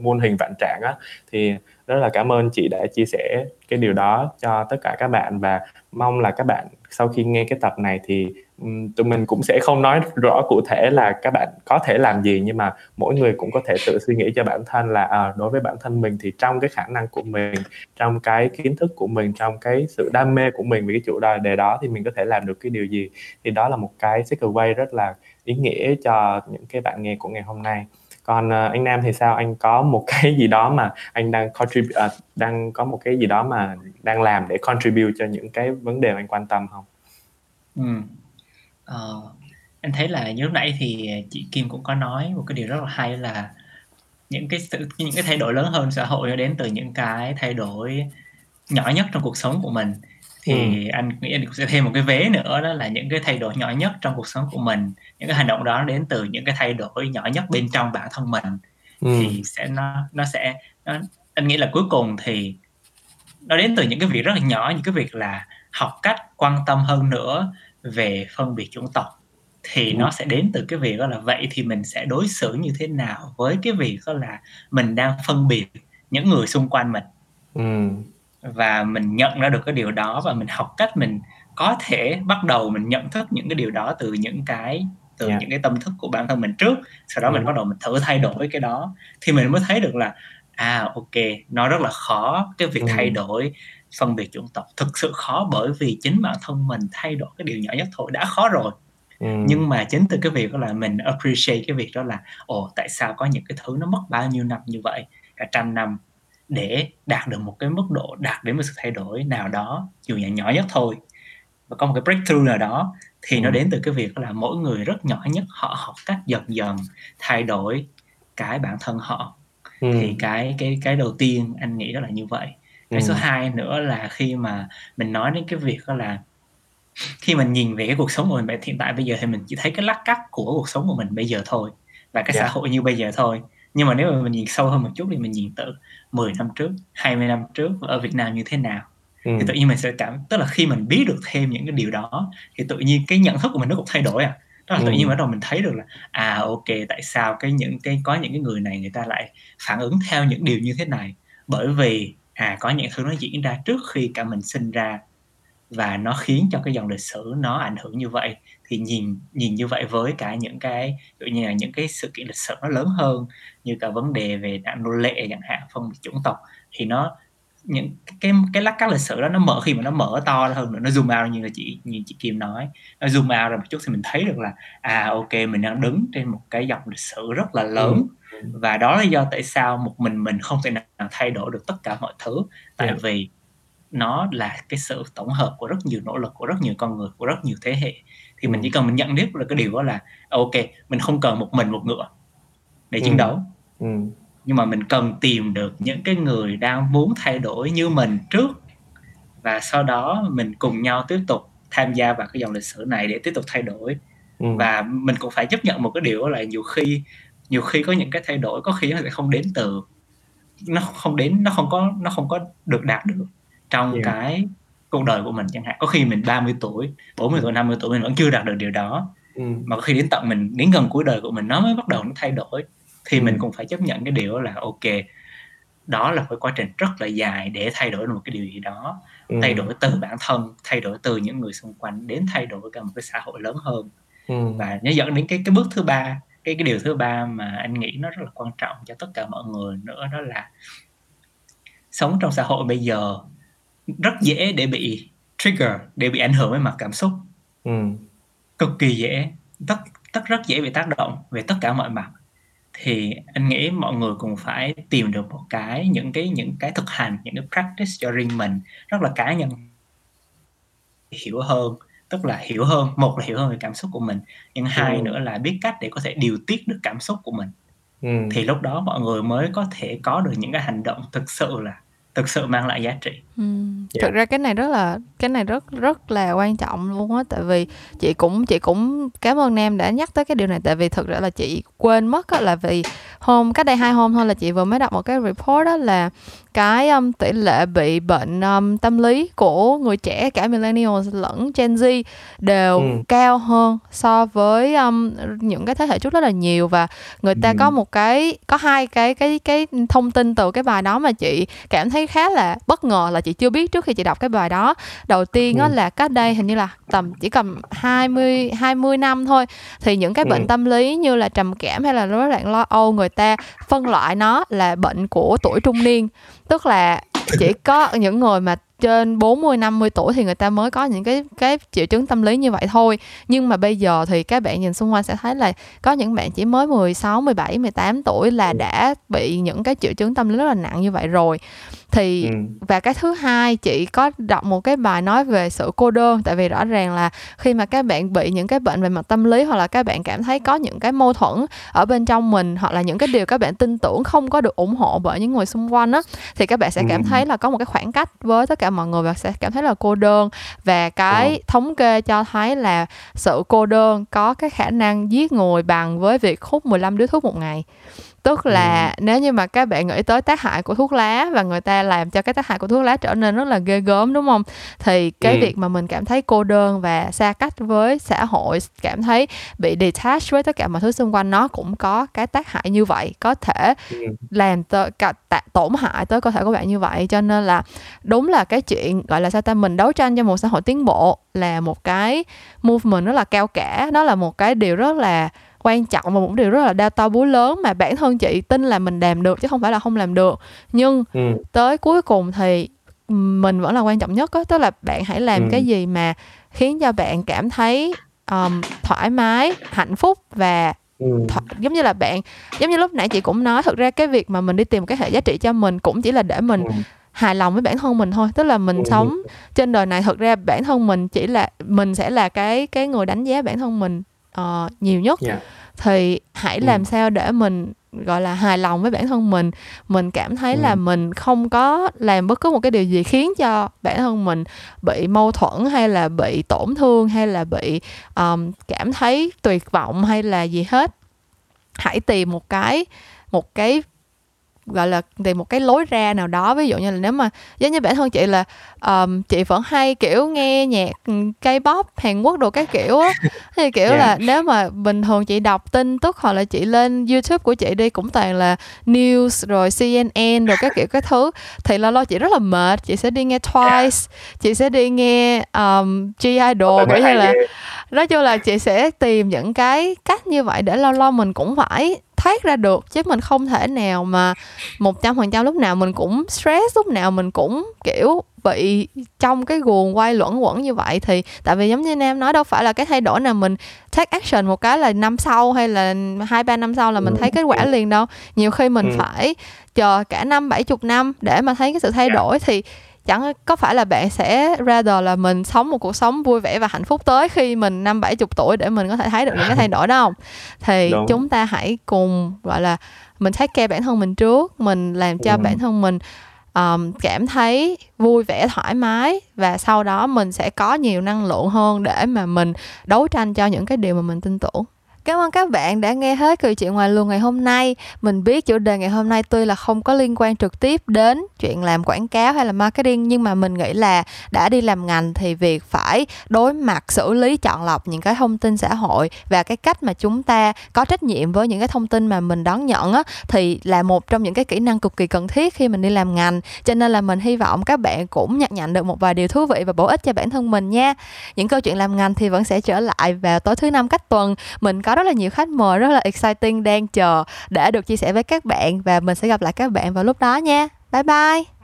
[SPEAKER 2] muôn hình vạn trạng á. Thì rất là cảm ơn chị đã chia sẻ cái điều đó cho tất cả các bạn và mong là các bạn sau khi nghe cái tập này thì um, tụi mình cũng sẽ không nói rõ cụ thể là các bạn có thể làm gì nhưng mà mỗi người cũng có thể tự suy nghĩ cho bản thân là à, đối với bản thân mình thì trong cái khả năng của mình trong cái kiến thức của mình trong cái sự đam mê của mình về cái chủ đề đó thì mình có thể làm được cái điều gì. Thì đó là một cái takeaway rất là ý nghĩa cho những cái bạn nghe của ngày hôm nay còn uh, anh Nam thì sao anh có một cái gì đó mà anh đang contribute uh, ờ, đang có một cái gì đó mà đang làm để contribute cho những cái vấn đề mà anh quan tâm không?
[SPEAKER 3] Ừ. Ờ, em thấy là như lúc nãy thì chị Kim cũng có nói một cái điều rất là hay là những cái sự những cái thay đổi lớn hơn xã hội nó đến từ những cái thay đổi nhỏ nhất trong cuộc sống của mình thì
[SPEAKER 2] Ừ.
[SPEAKER 3] anh nghĩ anh cũng sẽ thêm một cái vế nữa đó là những cái thay đổi nhỏ nhất trong cuộc sống của mình những cái hành động đó đến từ những cái thay đổi nhỏ nhất bên trong bản thân mình
[SPEAKER 2] Ừ.
[SPEAKER 3] thì sẽ nó nó sẽ nó, anh nghĩ là cuối cùng thì nó đến từ những cái việc rất là nhỏ những cái việc là học cách quan tâm hơn nữa về phân biệt chủng tộc thì
[SPEAKER 2] Ừ.
[SPEAKER 3] nó sẽ đến từ cái việc đó là vậy thì mình sẽ đối xử như thế nào với cái việc đó là mình đang phân biệt những người xung quanh mình
[SPEAKER 2] Ừ.
[SPEAKER 3] và mình nhận ra được cái điều đó và mình học cách mình có thể bắt đầu mình nhận thức những cái điều đó từ những cái từ
[SPEAKER 2] Yeah.
[SPEAKER 3] những cái tâm thức của bản thân mình trước sau đó
[SPEAKER 2] Ừ.
[SPEAKER 3] mình bắt đầu mình thử thay đổi cái đó thì mình mới thấy được là à ok nó rất là khó cái việc
[SPEAKER 2] Ừ.
[SPEAKER 3] thay đổi phân biệt chủng tộc thực sự khó bởi vì chính bản thân mình thay đổi cái điều nhỏ nhất thôi đã khó rồi
[SPEAKER 2] Ừ.
[SPEAKER 3] nhưng mà chính từ cái việc đó là mình appreciate cái việc đó là ồ tại sao có những cái thứ nó mất bao nhiêu năm như vậy cả trăm năm để đạt được một cái mức độ đạt đến một sự thay đổi nào đó dù là nhỏ nhất thôi và có một cái breakthrough nào đó thì nó
[SPEAKER 2] Ừ.
[SPEAKER 3] đến từ cái việc là mỗi người rất nhỏ nhất họ học cách dần dần thay đổi cái bản thân họ
[SPEAKER 2] Ừ.
[SPEAKER 3] thì cái cái cái đầu tiên anh nghĩ đó là như vậy cái số
[SPEAKER 2] Ừ.
[SPEAKER 3] 2 nữa là khi mà mình nói đến cái việc đó là khi mình nhìn về cái cuộc sống của mình hiện tại bây giờ thì mình chỉ thấy cái lát cắt của cuộc sống của mình bây giờ thôi và cái xã
[SPEAKER 2] Yeah.
[SPEAKER 3] hội như bây giờ thôi nhưng mà nếu mà mình nhìn sâu hơn một chút thì mình nhìn từ 10 năm trước 20 năm trước ở Việt Nam như thế nào
[SPEAKER 2] Ừ.
[SPEAKER 3] thì tự nhiên mình sẽ cảm tức là khi mình biết được thêm những cái điều đó thì tự nhiên cái nhận thức của mình nó cũng thay đổi à đó là tự
[SPEAKER 2] Ừ.
[SPEAKER 3] nhiên bắt đầu mình thấy được là à ok tại sao cái những cái có những cái người này người ta lại phản ứng theo những điều như thế này bởi vì à có những thứ nó diễn ra trước khi cả mình sinh ra và nó khiến cho cái dòng lịch sử nó ảnh hưởng như vậy thì nhìn nhìn như vậy với cả những cái dụ như là những cái sự kiện lịch sử nó lớn hơn như cả vấn đề về nạn nô lệ chẳng hạn phân biệt chủng tộc thì nó những cái cái lát cắt lịch sử đó nó mở khi mà nó mở to hơn nữa nó zoom out như là chị như chị Kim nói nó zoom out ra một chút thì mình thấy được là à ok mình đang đứng trên một cái dòng lịch sử rất là lớn
[SPEAKER 2] Ừ.
[SPEAKER 3] và đó là do tại sao một mình mình không thể nào thay đổi được tất cả mọi thứ tại
[SPEAKER 2] Yeah.
[SPEAKER 3] vì nó là cái sự tổng hợp của rất nhiều nỗ lực của rất nhiều con người của rất nhiều thế hệ thì mình
[SPEAKER 2] Ừ.
[SPEAKER 3] chỉ cần mình nhận biết được cái điều đó là ok mình không cần một mình một ngựa để chiến
[SPEAKER 2] Ừ.
[SPEAKER 3] đấu
[SPEAKER 2] Ừ.
[SPEAKER 3] nhưng mà mình cần tìm được những cái người đang muốn thay đổi như mình trước và sau đó mình cùng nhau tiếp tục tham gia vào cái dòng lịch sử này để tiếp tục thay đổi
[SPEAKER 2] Ừ.
[SPEAKER 3] và mình cũng phải chấp nhận một cái điều là nhiều khi nhiều khi có những cái thay đổi có khi nó sẽ không đến từ nó không đến nó không có nó không có được đạt được trong
[SPEAKER 2] Yeah.
[SPEAKER 3] cái cuộc đời của mình chẳng hạn có khi mình 30 tuổi 40 tuổi 50 tuổi mình vẫn chưa đạt được điều đó
[SPEAKER 2] Ừ.
[SPEAKER 3] mà có khi đến tận mình đến gần cuối đời của mình nó mới bắt đầu nó thay đổi thì
[SPEAKER 2] Ừ.
[SPEAKER 3] mình cũng phải chấp nhận cái điều là ok đó là một quá trình rất là dài để thay đổi một cái điều gì đó ừ. thay đổi từ bản thân thay đổi từ những người xung quanh đến thay đổi cả một cái xã hội lớn hơn ừ. và nó dẫn đến cái cái bước thứ ba cái cái điều thứ ba mà anh nghĩ nó rất là quan trọng cho tất cả mọi người nữa đó là sống trong xã hội bây giờ rất dễ để bị trigger để bị ảnh hưởng với mặt cảm xúc ừ. cực kỳ dễ tất tất rất dễ bị tác động về tất cả mọi mặt thì anh nghĩ mọi người cũng phải tìm được một cái những cái những cái thực hành những cái practice cho riêng mình rất là cá nhân hiểu hơn tức là hiểu hơn một là hiểu hơn về cảm xúc của mình nhưng ừ. hai nữa là biết cách để có thể điều tiết được cảm xúc của mình ừ. thì lúc đó mọi người mới có thể có được những cái hành động thực sự là thực sự mang lại giá trị
[SPEAKER 1] ừ. yeah. thực ra cái này rất là cái này rất rất là quan trọng luôn á tại vì chị cũng chị cũng cảm ơn nam đã nhắc tới cái điều này tại vì thực ra là chị quên mất á là vì hôm cách đây hai hôm thôi là chị vừa mới đọc một cái report đó là cái um, tỷ lệ bị bệnh um, tâm lý của người trẻ cả millennials lẫn Gen Z đều ừ. cao hơn so với um, những cái thế hệ trước rất là nhiều và người ta ừ. có một cái có hai cái cái cái thông tin từ cái bài đó mà chị cảm thấy khá là bất ngờ là chị chưa biết trước khi chị đọc cái bài đó đầu tiên ừ. là cách đây hình như là tầm chỉ cầm 20 20 năm thôi thì những cái bệnh ừ. tâm lý như là trầm cảm hay là rối loạn lo âu người ta phân loại nó là bệnh của tuổi trung niên tức là chỉ có những người mà trên 40 50 tuổi thì người ta mới có những cái cái triệu chứng tâm lý như vậy thôi. Nhưng mà bây giờ thì các bạn nhìn xung quanh sẽ thấy là có những bạn chỉ mới 16, 17, 18 tuổi là đã bị những cái triệu chứng tâm lý rất là nặng như vậy rồi thì ừ. và cái thứ hai chị có đọc một cái bài nói về sự cô đơn tại vì rõ ràng là khi mà các bạn bị những cái bệnh về mặt tâm lý hoặc là các bạn cảm thấy có những cái mâu thuẫn ở bên trong mình hoặc là những cái điều các bạn tin tưởng không có được ủng hộ bởi những người xung quanh á thì các bạn sẽ cảm ừ. thấy là có một cái khoảng cách với tất cả mọi người và sẽ cảm thấy là cô đơn và cái ừ. thống kê cho thấy là sự cô đơn có cái khả năng giết người bằng với việc hút 15 điếu thuốc một ngày tức là ừ. nếu như mà các bạn nghĩ tới tác hại của thuốc lá và người ta làm cho cái tác hại của thuốc lá trở nên rất là ghê gớm đúng không thì cái ừ. việc mà mình cảm thấy cô đơn và xa cách với xã hội cảm thấy bị detached với tất cả mọi thứ xung quanh nó cũng có cái tác hại như vậy có thể ừ. làm cả, tạ, tổn hại tới cơ thể của bạn như vậy cho nên là đúng là cái chuyện gọi là sao ta mình đấu tranh cho một xã hội tiến bộ là một cái movement rất là cao cả đó là một cái điều rất là quan trọng và một điều rất là đa to búa lớn mà bản thân chị tin là mình làm được chứ không phải là không làm được nhưng ừ. tới cuối cùng thì mình vẫn là quan trọng nhất đó. tức là bạn hãy làm ừ. cái gì mà khiến cho bạn cảm thấy um, thoải mái hạnh phúc và Ừ. giống như là bạn giống như lúc nãy chị cũng nói thực ra cái việc mà mình đi tìm cái hệ giá trị cho mình cũng chỉ là để mình ừ. hài lòng với bản thân mình thôi tức là mình ừ. sống trên đời này thực ra bản thân mình chỉ là mình sẽ là cái cái người đánh giá bản thân mình uh, nhiều nhất yeah. Dạ. thì hãy ừ. làm sao để mình gọi là hài lòng với bản thân mình mình cảm thấy ừ. là mình không có làm bất cứ một cái điều gì khiến cho bản thân mình bị mâu thuẫn hay là bị tổn thương hay là bị um, cảm thấy tuyệt vọng hay là gì hết hãy tìm một cái một cái gọi là tìm một cái lối ra nào đó ví dụ như là nếu mà giống như bản thân chị là um, chị vẫn hay kiểu nghe nhạc K-pop Hàn Quốc đồ cái kiểu á thì kiểu yeah. là nếu mà bình thường chị đọc tin tức hoặc là chị lên YouTube của chị đi cũng toàn là news rồi CNN rồi các kiểu cái thứ thì lo lo chị rất là mệt chị sẽ đi nghe Twice yeah. chị sẽ đi nghe um, G Idol kiểu như là nói chung là chị sẽ tìm những cái cách như vậy để lâu lâu mình cũng phải thoát ra được chứ mình không thể nào mà một trăm phần trăm lúc nào mình cũng stress lúc nào mình cũng kiểu bị trong cái guồng quay luẩn quẩn như vậy thì tại vì giống như em nói đâu phải là cái thay đổi nào mình take action một cái là năm sau hay là hai ba năm sau là mình thấy kết quả liền đâu nhiều khi mình ừ. phải chờ cả năm bảy chục năm để mà thấy cái sự thay dạ. đổi thì chẳng có phải là bạn sẽ rather là mình sống một cuộc sống vui vẻ và hạnh phúc tới khi mình năm bảy chục tuổi để mình có thể thấy được những cái thay đổi đó không thì Đúng. chúng ta hãy cùng gọi là mình take care bản thân mình trước mình làm cho ừ. bản thân mình um, cảm thấy vui vẻ thoải mái và sau đó mình sẽ có nhiều năng lượng hơn để mà mình đấu tranh cho những cái điều mà mình tin tưởng Cảm ơn các bạn đã nghe hết câu chuyện ngoài luồng ngày hôm nay. Mình biết chủ đề ngày hôm nay tuy là không có liên quan trực tiếp đến chuyện làm quảng cáo hay là marketing, nhưng mà mình nghĩ là đã đi làm ngành thì việc phải đối mặt xử lý chọn lọc những cái thông tin xã hội và cái cách mà chúng ta có trách nhiệm với những cái thông tin mà mình đón nhận á, thì là một trong những cái kỹ năng cực kỳ cần thiết khi mình đi làm ngành. Cho nên là mình hy vọng các bạn cũng nhận nhận được một vài điều thú vị và bổ ích cho bản thân mình nha. Những câu chuyện làm ngành thì vẫn sẽ trở lại vào tối thứ năm cách tuần. Mình có rất là nhiều khách mời, rất là exciting đang chờ để được chia sẻ với các bạn và mình sẽ gặp lại các bạn vào lúc đó nha. Bye bye.